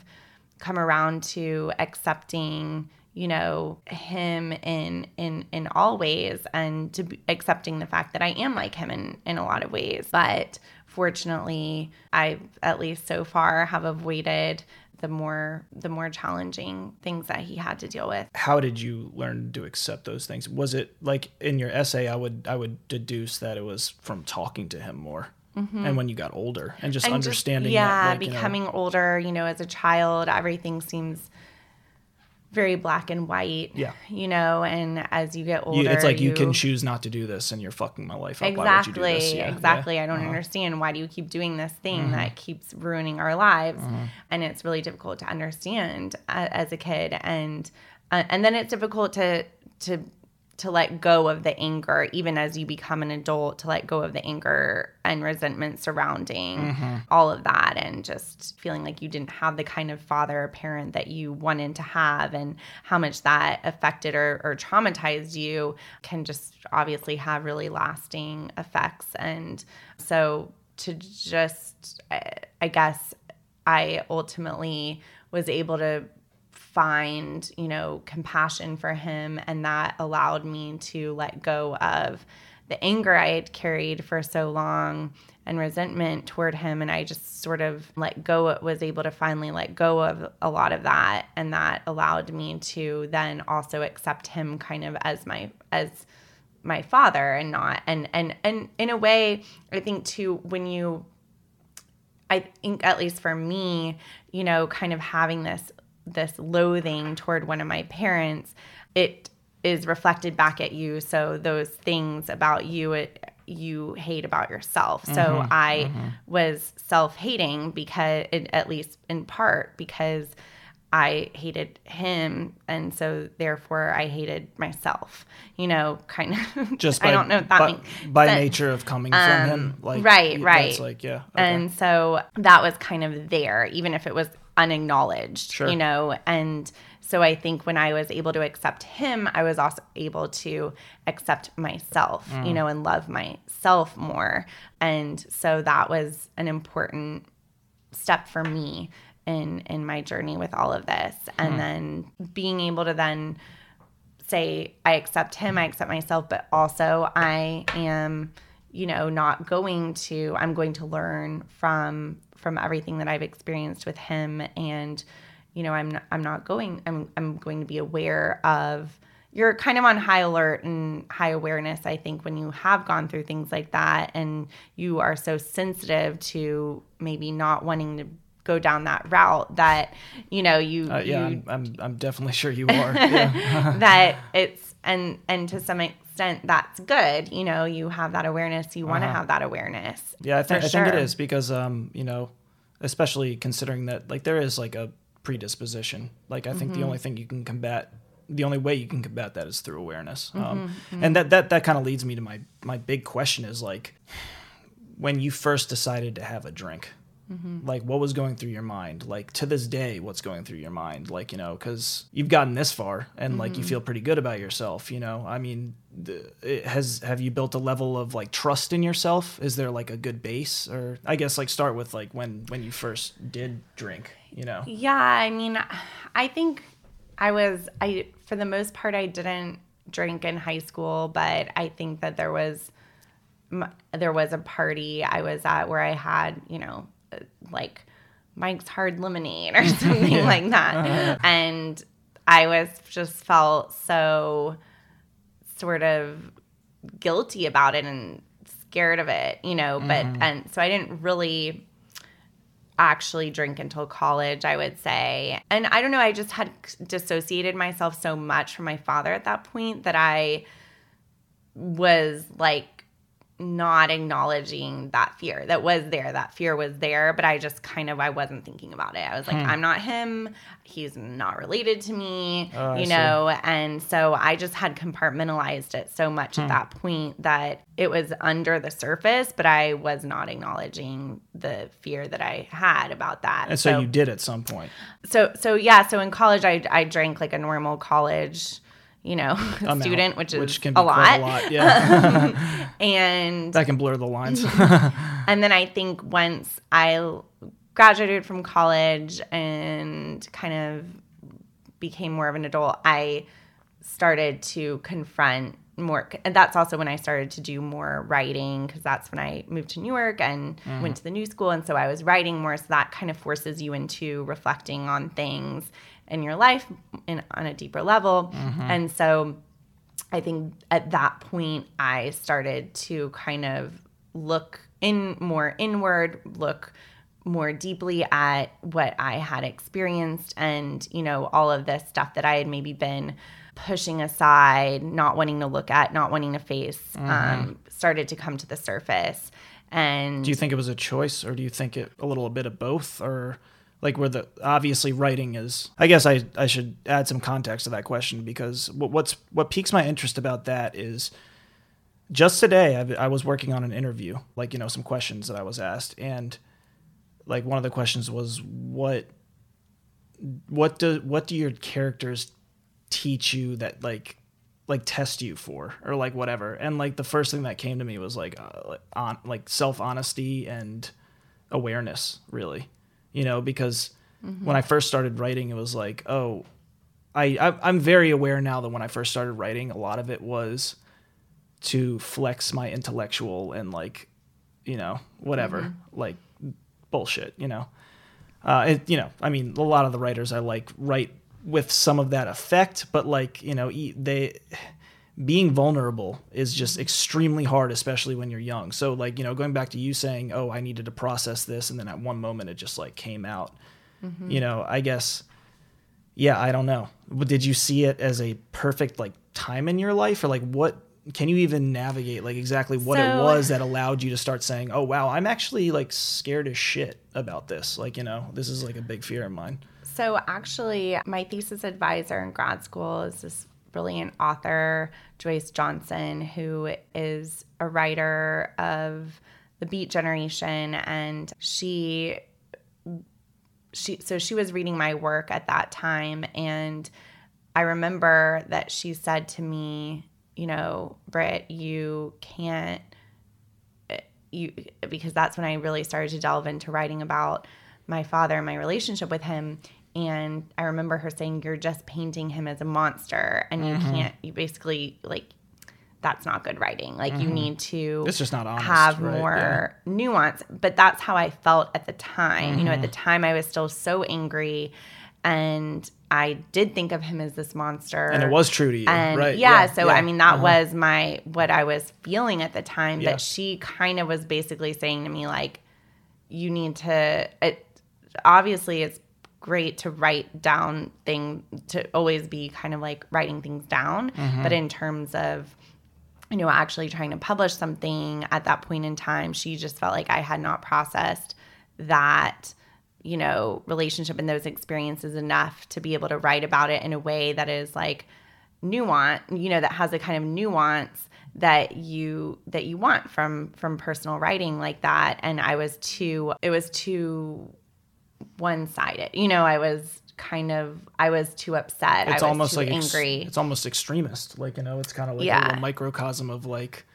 come around to accepting you know him in in in all ways and to accepting the fact that I am like him in in a lot of ways but fortunately I at least so far have avoided the more the more challenging things that he had to deal with. How did you learn to accept those things? Was it like in your essay I would I would deduce that it was from talking to him more. Mm-hmm. and when you got older and just and understanding just, yeah that, like, becoming you know, older you know as a child everything seems very black and white yeah you know and as you get older it's like you, you can choose not to do this and you're fucking my life up. exactly yeah, exactly yeah. i don't uh-huh. understand why do you keep doing this thing mm-hmm. that keeps ruining our lives mm-hmm. and it's really difficult to understand as a kid and uh, and then it's difficult to to to let go of the anger, even as you become an adult, to let go of the anger and resentment surrounding mm-hmm. all of that, and just feeling like you didn't have the kind of father or parent that you wanted to have, and how much that affected or, or traumatized you can just obviously have really lasting effects. And so, to just, I guess, I ultimately was able to find, you know, compassion for him. And that allowed me to let go of the anger I had carried for so long and resentment toward him and I just sort of let go was able to finally let go of a lot of that and that allowed me to then also accept him kind of as my as my father and not and and and in a way I think too when you I think at least for me, you know, kind of having this this loathing toward one of my parents, it is reflected back at you. So those things about you, it, you hate about yourself. So mm-hmm, I mm-hmm. was self-hating because, it, at least in part, because I hated him, and so therefore I hated myself. You know, kind of. Just by, I don't know that by, by nature of coming um, from him, um, like right, right. like yeah, okay. and so that was kind of there, even if it was unacknowledged. Sure. You know, and so I think when I was able to accept him, I was also able to accept myself. Mm. You know, and love myself more, and so that was an important step for me in in my journey with all of this and hmm. then being able to then say i accept him i accept myself but also i am you know not going to i'm going to learn from from everything that i've experienced with him and you know i'm not, i'm not going i'm i'm going to be aware of you're kind of on high alert and high awareness i think when you have gone through things like that and you are so sensitive to maybe not wanting to go down that route that you know you uh, yeah you, I'm, I'm, I'm definitely sure you are. That it's and and to some extent that's good you know you have that awareness you want to uh-huh. have that awareness yeah I think I sure. think it is because um you know especially considering that like there is like a predisposition like I think mm-hmm. the only thing you can combat the only way you can combat that is through awareness um, mm-hmm, mm-hmm. and that that that kind of leads me to my my big question is like when you first decided to have a drink Mm-hmm. Like, what was going through your mind? Like, to this day, what's going through your mind? Like, you know, because you've gotten this far and mm-hmm. like you mm-hmm. feel pretty good about yourself, you know? I mean, the, has, have you built a level of like trust in yourself? Is there like a good base? Or I guess like start with like when, when you first did drink, you know? Yeah. I mean, I think I was, I, for the most part, I didn't drink in high school, but I think that there was, there was a party I was at where I had, you know, like Mike's Hard Lemonade or something yeah. like that. Uh-huh. And I was just felt so sort of guilty about it and scared of it, you know, but mm-hmm. and so I didn't really actually drink until college, I would say. And I don't know, I just had dissociated myself so much from my father at that point that I was like not acknowledging that fear that was there that fear was there but i just kind of i wasn't thinking about it. I was like hmm. i'm not him. He's not related to me oh, you know? And so i just had compartmentalized it so much hmm. at that point that it was under the surface but i was not acknowledging the fear that i had about that. And so, so you did at some point. So so yeah so in college i i drank like a normal college you know, Amount, student, which is which can be a lot. A lot yeah. and that can blur the lines. and then I think once I graduated from college and kind of became more of an adult, I started to confront more and that's also when i started to do more writing because that's when i moved to New York and mm. went to the new school and so i was writing more so that kind of forces you into reflecting on things in your life in, on a deeper level. Mm-hmm. And so I think at that point, I started to kind of look in more inward, look more deeply at what I had experienced and, you know, all of this stuff that I had maybe been pushing aside, not wanting to look at, not wanting to face, mm-hmm. um, started to come to the surface. And do you think it was a choice or do you think it a little a bit of both or like where the obviously writing is i guess i i should add some context to that question because what, what's what piques my interest about that is just today I, I was working on an interview like you know some questions that i was asked. And like one of the questions was what what do what do your characters teach you that like like test you for or like whatever? And like the first thing that came to me was like uh, on like self honesty and awareness really you know, because mm-hmm. when I first started writing, it was like, oh, I, I I'm very aware now that when I first started writing, a lot of it was to flex my intellectual and like you know, whatever, like bullshit, you know. Uh, it, you know, I mean, a lot of the writers I like write with some of that effect, but like, you know, they being vulnerable is just extremely hard, especially when you're young. So, like, you know, going back to you saying, "Oh, I needed to process this," and then at one moment it just like came out. Mm-hmm. You know, I guess, yeah, I don't know. But Did you see it as a perfect like time in your life, or like what? Can you even navigate like exactly what it was that allowed you to start saying, "Oh, wow, I'm actually like scared as shit about this." Like, you know, this is like a big fear of mine. So, actually, my thesis advisor in grad school is this brilliant author, Joyce Johnson, who is a writer of the Beat Generation. And she, she, so she was reading my work at that time. And I remember that she said to me, you know, Britt, you can't you because that's when I really started to delve into writing about my father and my relationship with him. And I remember her saying, You're just painting him as a monster and you mm-hmm. can't you basically like that's not good writing. Like you mm-hmm. need to It's just not honest, have right? more nuance. But that's how I felt at the time. You know, at the mm-hmm. time I was still so angry and I did think of him as this monster. And it was true to you, And right? yeah, so I mean that Uh-huh. was my what I was feeling at the time. Yeah. But she kind of was basically saying to me like, you need to. It obviously it's great to write down thing to always be kind of like writing things down, Mm-hmm. but in terms of you know, actually trying to publish something at that point in time, she just felt like I had not processed that, you know, relationship and those experiences enough to be able to write about it in a way that is like nuance, you know, that has a kind of nuance that you that you want from from personal writing like that and I was too it was too one-sided. You know, I was kind of I was too upset. it's I was almost like ex- angry. it's almost extremist. Like you know, it's kind of like a Yeah. little microcosm of like,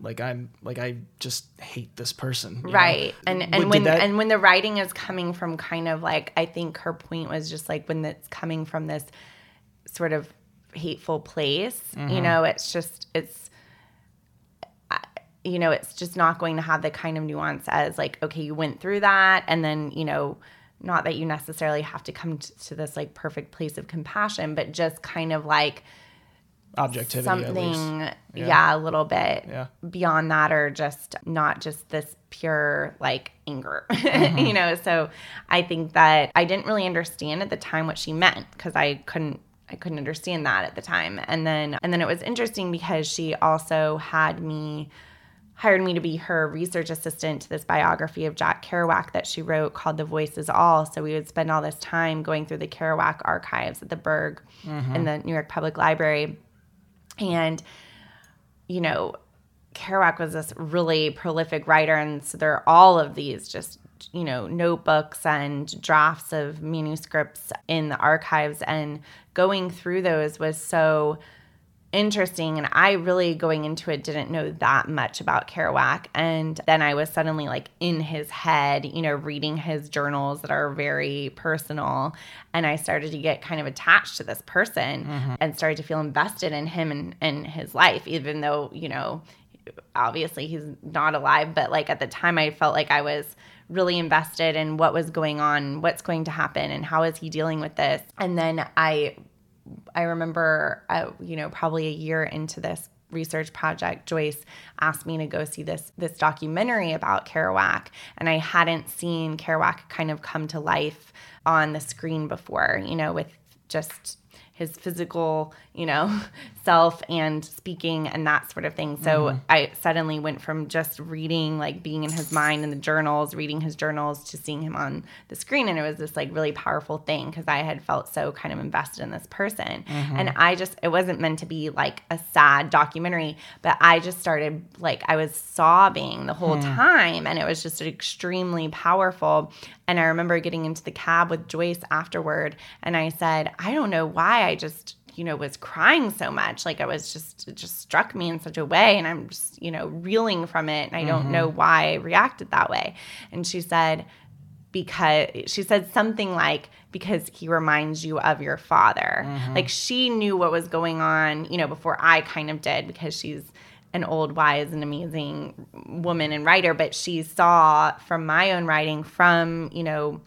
like I'm like I just hate this person. you know? right and and did when that- and when the writing is coming from kind of like i think her point was just like when it's coming from this sort of hateful place Mm-hmm. you know it's just it's you know it's just not going to have the kind of nuance as like okay you went through that and then you know not that you necessarily have to come to, to this like perfect place of compassion but just kind of like objectivity at least. something yeah. a little bit Yeah. beyond that or just not just this pure like anger Mm-hmm. you know so i think that i didn't really understand at the time what she meant because i couldn't i couldn't understand that at the time and then and then it was interesting because she also had me hired me to be her research assistant to this biography of Jack Kerouac that she wrote called The Voice is All. So we would spend all this time going through the Kerouac archives at the Berg mm-hmm. in the New York Public Library. And, you know, Kerouac was this really prolific writer. And so there are all of these just, you know, notebooks and drafts of manuscripts in the archives. And going through those was so interesting and I really going into it didn't know that much about Kerouac and then I was suddenly like in his head, you know, reading his journals that are very personal and I started to get kind of attached to this person mm-hmm. and started to feel invested in him and, and his life even though, you know, obviously he's not alive, but like at the time I felt like I was really invested in what was going on, what's going to happen and how is he dealing with this. And then I I remember, uh, you know, probably a year into this research project, Joyce asked me to go see this this documentary about Kerouac, and I hadn't seen Kerouac kind of come to life on the screen before, you know, with just his physical, you know, self and speaking and that sort of thing. So mm-hmm. I suddenly went from just reading, like being in his mind in the journals, reading his journals, to seeing him on the screen. And it was this like really powerful thing because I had felt so kind of invested in this person. Mm-hmm. And I just, it wasn't meant to be like a sad documentary, but I just started like, I was sobbing the whole hmm. time. And it was just extremely powerful. And I remember getting into the cab with Joyce afterward, and I said, I don't know why I just, you know, was crying so much. Like I was just, it just struck me in such a way, and I'm just, you know, reeling from it, and I don't know mm-hmm. why I reacted that way. And she said, because she said something like because he reminds you of your father mm-hmm. like she knew what was going on you know before i kind of did because she's an old, wise, and amazing woman and writer, but she saw from my own writing, from, you know,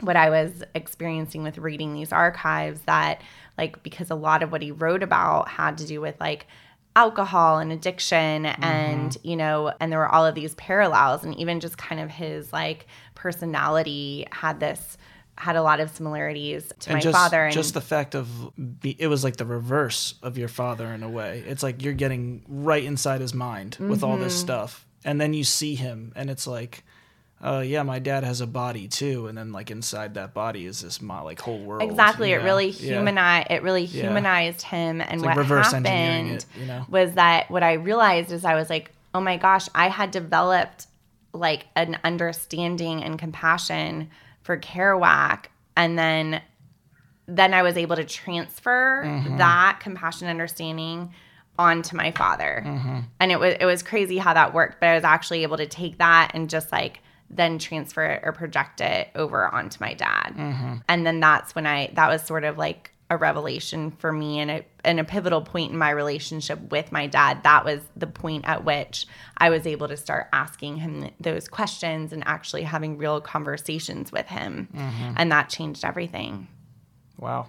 what I was experiencing with reading these archives that, like, because a lot of what he wrote about had to do with, like, alcohol and addiction and you know and there were all of these parallels and even just kind of his like personality had this had a lot of similarities to my just, father and just the fact of be, it was like the reverse of your father in a way. It's like you're getting right inside his mind with all Mm-hmm. this stuff. And then you see him and it's like uh yeah my dad has a body too and then like inside that body is this mo- like whole world exactly you it really Yeah. humanized it really humanized him and It's like what reverse engineering happened it, you know? was that what i realized is i was like oh my gosh i had developed like an understanding and compassion for kerouac and then then i was able to transfer Mm-hmm. that compassion and understanding onto my father Mm-hmm. and it was it was crazy how that worked but i was actually able to take that and just like then transfer it or project it over onto my dad. Mm-hmm. and then that's when i that was sort of like a revelation for me and a, and a pivotal point in my relationship with my dad. That was the point at which i was able to start asking him those questions and actually having real conversations with him. Mm-hmm. and that changed everything. Wow.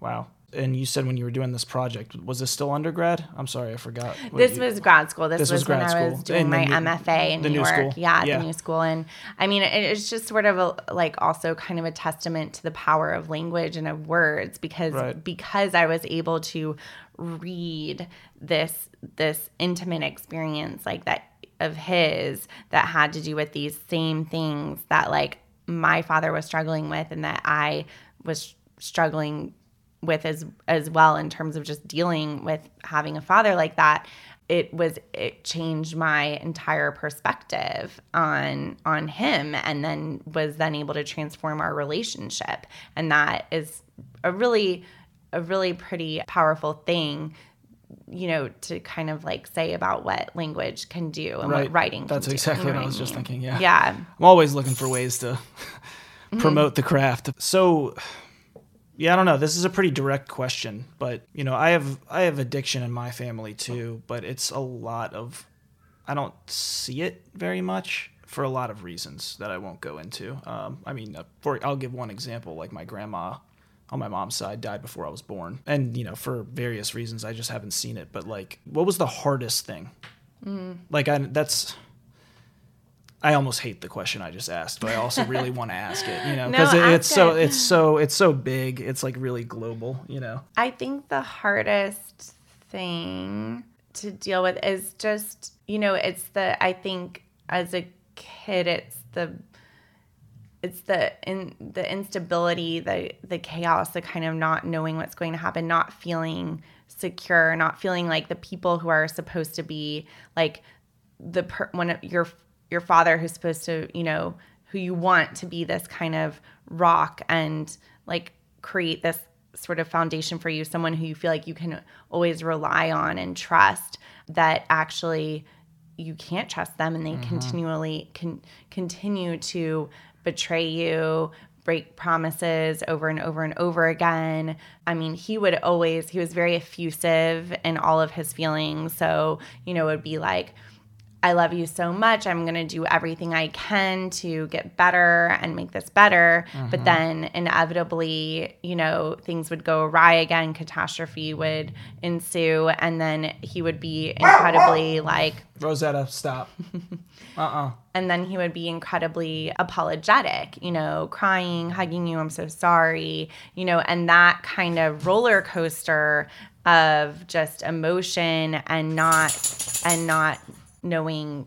Wow and you said when you were doing this project was this still undergrad i'm sorry i forgot This you- was grad school. This, This was, was when grad I was doing In my new- MFA in New York. school. Yeah, Yeah. the new school. And I mean, it, it's just sort of a, like also kind of a testament to the power of language and of words because Right. because I was able to read this this intimate experience like that of his that had to do with these same things that like my father was struggling with and that I was struggling with as as well in terms of just dealing with having a father like that it was it changed my entire perspective on on him and then was then able to transform our relationship and that is a really a really pretty powerful thing you know to kind of like say about what language can do and Right. what writing That's can do, That's exactly you know what I was just thinking, yeah. yeah I'm always looking for ways to Mm-hmm. promote the craft. So, yeah, I don't know. This is a pretty direct question, but you know, I have I have addiction in my family too, but it's a lot of I don't see it very much for a lot of reasons that I won't go into. Um, I mean, uh, for I'll give one example. Like my grandma on my mom's side died before I was born, and you know, for various reasons, I just haven't seen it. But like, what was the hardest thing? Like, I that's. I almost hate the question I just asked, but I also really want to ask it, you know, No, because it's ask so it. it's so it's so big. It's like really global, you know. I think the hardest thing to deal with is just, you know, it's the I think as a kid it's the it's the in the instability, the the chaos, the kind of not knowing what's going to happen, not feeling secure, not feeling like the people who are supposed to be like the per, one of your your father who's supposed to you know who you want to be this kind of rock and like create this sort of foundation for you someone who you feel like you can always rely on and trust that actually you can't trust them and they mm-hmm. continually can continue to betray you break promises over and over and over again. I mean he would always he was very effusive in all of his feelings. So you know it would be like I love you so much. I'm going to do everything I can to get better and make this better. But mm-hmm. then inevitably, you know, things would go awry again, catastrophe would ensue. And then he would be incredibly like, Rosetta, stop. Uh-uh. and then he would be incredibly apologetic, you know, crying, hugging you, I'm so sorry, you know, and that kind of roller coaster of just emotion and not and not knowing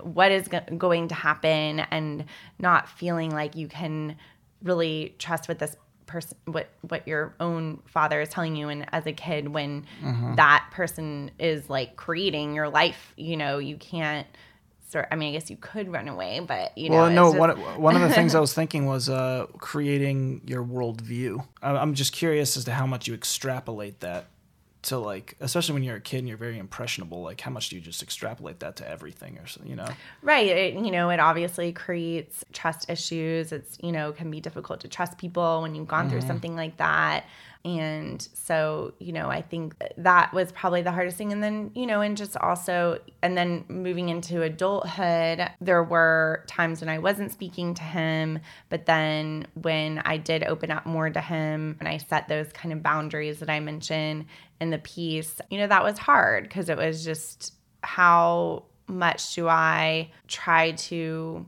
what is go- going to happen and not feeling like you can really trust what this person what what your own father is telling you and as a kid when that person is like creating your life you know you can't sort i mean i guess you could run away but you know Well, it's no. just- One one of the things I was thinking was uh, creating your worldview. I'm just curious as to how much you extrapolate that to like especially when you're a kid and you're very impressionable like how much do you just extrapolate that to everything or so you know Right. It, you know, it obviously creates trust issues. It's, you know, can be difficult to trust people when you've gone through mm-hmm. something like that. And so, you know, I think that was probably the hardest thing. And then, you know, and just also, and then moving into adulthood, there were times when I wasn't speaking to him. But then when I did open up more to him and I set those kind of boundaries that I mentioned in the piece, you know, that was hard because it was just how much do I try to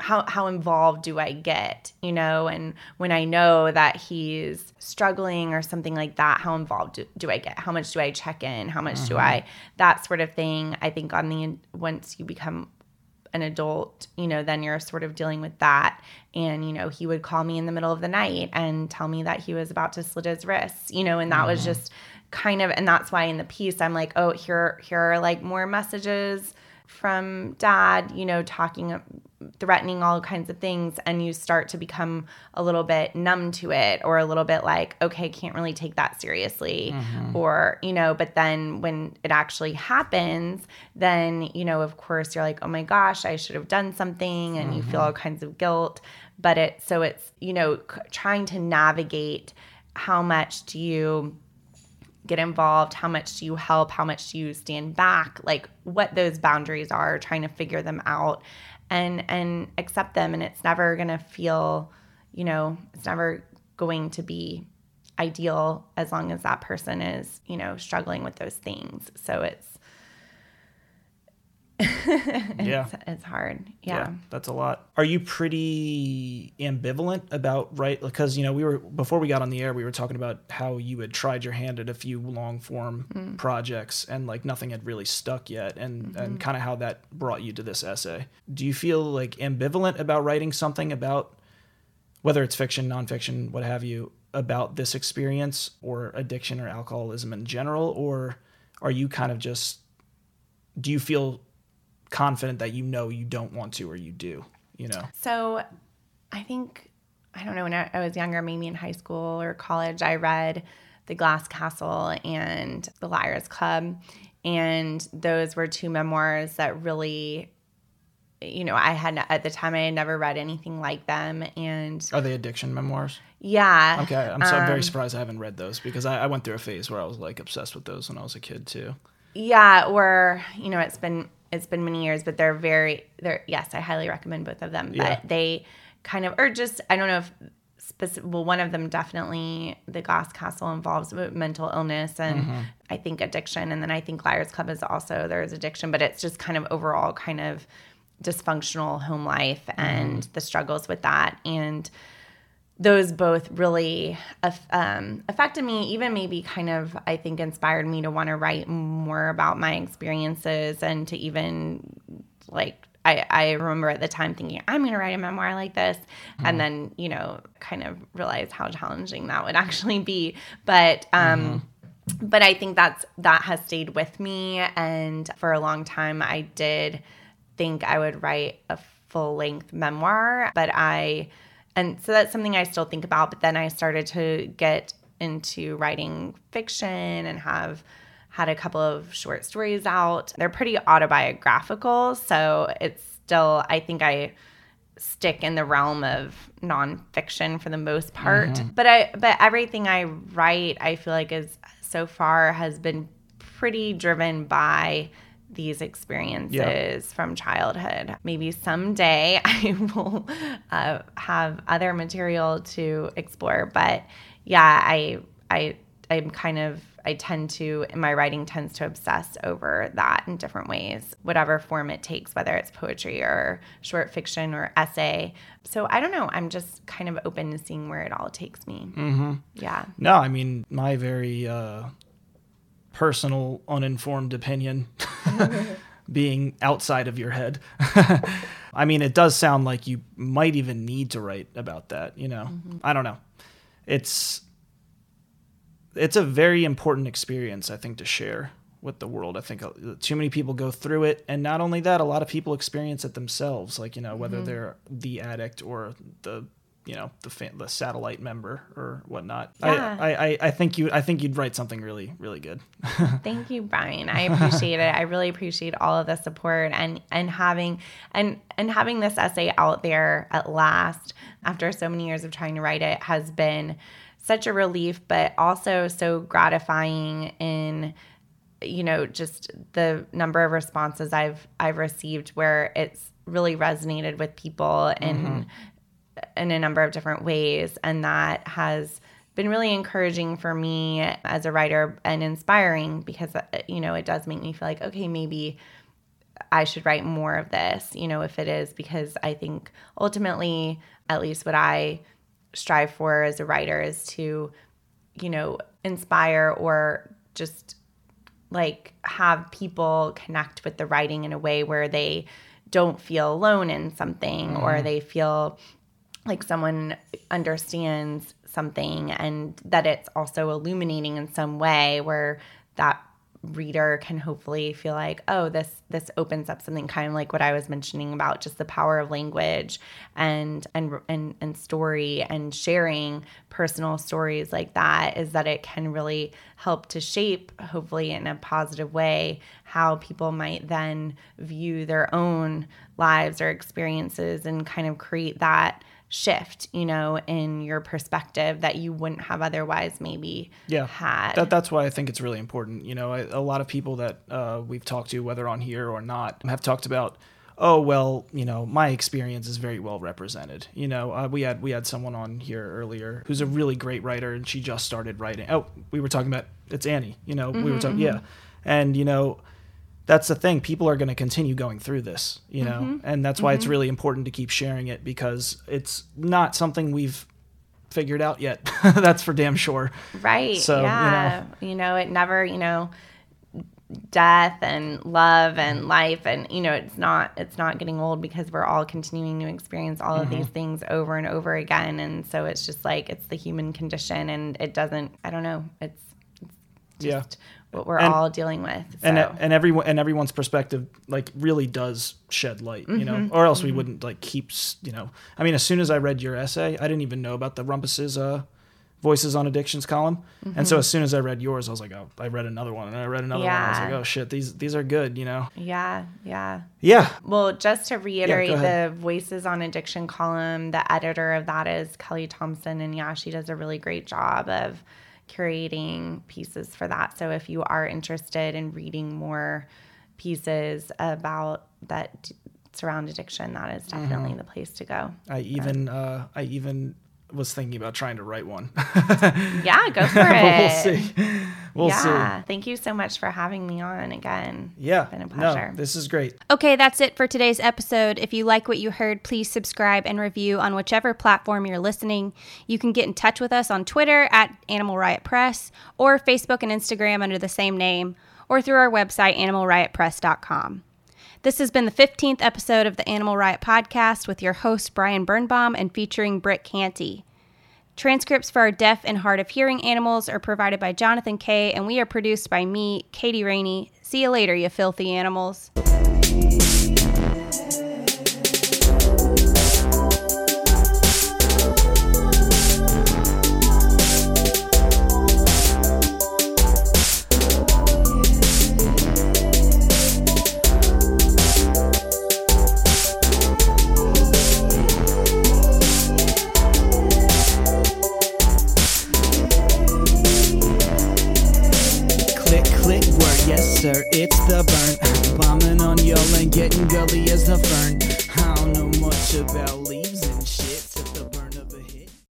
how how involved do I get, you know, and when I know that he's struggling or something like that, how involved do, do I get? How much do I check in? How much do I mm-hmm. that sort of thing. I think on the once you become an adult, you know, then you're sort of dealing with that. And, you know, he would call me in the middle of the night and tell me that he was about to slit his wrists, you know, and that was mm-hmm. just kind of and that's why in the piece I'm like, oh, here here are like more messages from dad, you know, talking threatening all kinds of things and you start to become a little bit numb to it or a little bit like okay can't really take that seriously mm-hmm. or you know but then when it actually happens then you know of course you're like oh my gosh i should have done something and you feel mm-hmm. all kinds of guilt. But it so it's you know c- trying to navigate how much do you get involved? How much do you help? How much do you stand back? Like what those boundaries are trying to figure them out and and accept them. And it's never going to feel you know it's never going to be ideal as long as that person is you know struggling with those things. So it's yeah it's, it's hard yeah. that's a lot are you pretty ambivalent about right because you know we were before we got on the air we were talking about how you had tried your hand at a few long form Mm. projects and like nothing had really stuck yet and Mm-hmm. and kind of how that brought you to this essay do you feel like ambivalent about writing something about whether it's fiction nonfiction what have you about this experience or addiction or alcoholism in general or are you kind of just do you feel confident that you know you don't want to or you do you know So I think, I don't know, when I, I was younger, maybe in high school or college, I read The Glass Castle and The Liars Club. And those were two memoirs that really, you know, I had at the time, I had never read anything like them. And Are they addiction memoirs? yeah. Okay, I'm so I'm very Um, surprised I haven't read those because I, I went through a phase where I was like obsessed with those when I was a kid too. Yeah, or you know, it's been it's been many years, but they're very they're yes, I highly recommend both of them. But Yeah. they kind of or just I don't know if specific well one of them definitely the Glass Castle involves mental illness and mm-hmm. I think addiction and then I think Liars Club is also there's addiction, but it's just kind of overall kind of dysfunctional home life mm-hmm. and the struggles with that and those both really um, affected me even maybe kind of i think inspired me to want to write more about my experiences and to even like I, I remember at the time thinking i'm going to write a memoir like this and then you know kind of realize how challenging that would actually be. But um but i think that's that has stayed with me and for a long time i did think i would write a full length memoir but i and so that's something I still think about. But then I started to get into writing fiction and have had a couple of short stories out. They're pretty autobiographical, so it's still I think I stick in the realm of nonfiction for the most part. Mm-hmm. But I but everything I write I feel like is so far has been pretty driven by these experiences from childhood. Maybe someday I will uh, have other material to explore, but yeah, I I I'm kind of I tend to my writing tends to obsess over that in different ways, whatever form it takes, whether it's poetry or short fiction or essay. So I don't know. I'm just kind of open to seeing where it all takes me. Mm-hmm. Yeah. No, I mean my very uh, personal, uninformed opinion, being outside of your head. I mean, it does sound like you might even need to write about that. You know, I don't know. It's it's a very important experience, I think, to share with the world. I think uh, too many people go through it, and not only that, a lot of people experience it themselves. Like you know, whether they're the addict or the you know the fa- the satellite member or whatnot. Yeah. I, I I think you I think you'd write something really really good. Thank you, Brian. I appreciate it. I really appreciate all of the support and and having and and having this essay out there at last after so many years of trying to write it has been such a relief, but also so gratifying in you know just the number of responses I've I've received where it's really resonated with people in in a number of different ways. And that has been really encouraging for me as a writer and inspiring because uh, you know it does make me feel like okay maybe I should write more of this you know if it is because I think ultimately at least what I strive for as a writer is to you know inspire or just like have people connect with the writing in a way where they don't feel alone in something or they feel like someone understands something and that it's also illuminating in some way where that reader can hopefully feel like oh this this opens up something kind of like what I was mentioning about just the power of language and and and and story and sharing personal stories like that is that it can really help to shape hopefully in a positive way how people might then view their own lives or experiences and kind of create that shift you know in your perspective that you wouldn't have otherwise maybe yeah. had. That, that's why i think it's really important you know I, a lot of people that uh, we've talked to whether on here or not have talked about oh well you know my experience is very well represented. You know uh, we had we had someone on here earlier who's a really great writer and she just started writing. Oh we were talking about it's annie you know we were talking yeah. And you know that's the thing people are going to continue going through this you know Mm-hmm. and that's why it's really important to keep sharing it because it's not something we've figured out yet that's for damn sure Right. So, you yeah. You know, it never, you know, death and love and life and you know, it's not it's not getting old because we're all continuing to experience all of Mm-hmm. these things over and over again and so it's just like it's the human condition and it doesn't I don't know, it's it's Yeah. What we're And- all dealing with. So. and and everyone and everyone's perspective like really does shed light you know Mm-hmm. or else we wouldn't like keep you know i mean as soon as i read your essay i didn't even know about the rumpus's uh voices on addictions column and Mm-hmm. so as soon as i read yours i was like oh i read another one and i read another one i was like oh shit these these are good you know yeah, yeah. yeah Well, just to reiterate, ahead. the Voices on Addiction column, the editor of that is Kelly Thompson. And yeah, she does a really great job of curating pieces for that. So if you are interested in reading more pieces about that d- surround addiction, that is definitely Mm-hmm. the place to go. i even uh i even was thinking about trying to write one Yeah, go for it. we'll see we'll yeah. Thank you so much for having me on again. yeah It's been a no this is great Okay, that's it for today's episode. If you like what you heard, please subscribe and review on whichever platform you're listening. You can get in touch with us on Twitter at Animal Riot Press or Facebook and Instagram under the same name or through our website, animalriotpress.com. This has been the 15th episode of the Animal Riot Podcast with your host, Brian Birnbaum, and featuring Britt Canty. Transcripts for our deaf and hard of hearing animals are provided by Jonathan Kay, and we are produced by me, Katie Rainey. See you later, you filthy animals. It's the burn. Bombing on y'all and getting gully as the fern. I don't know much about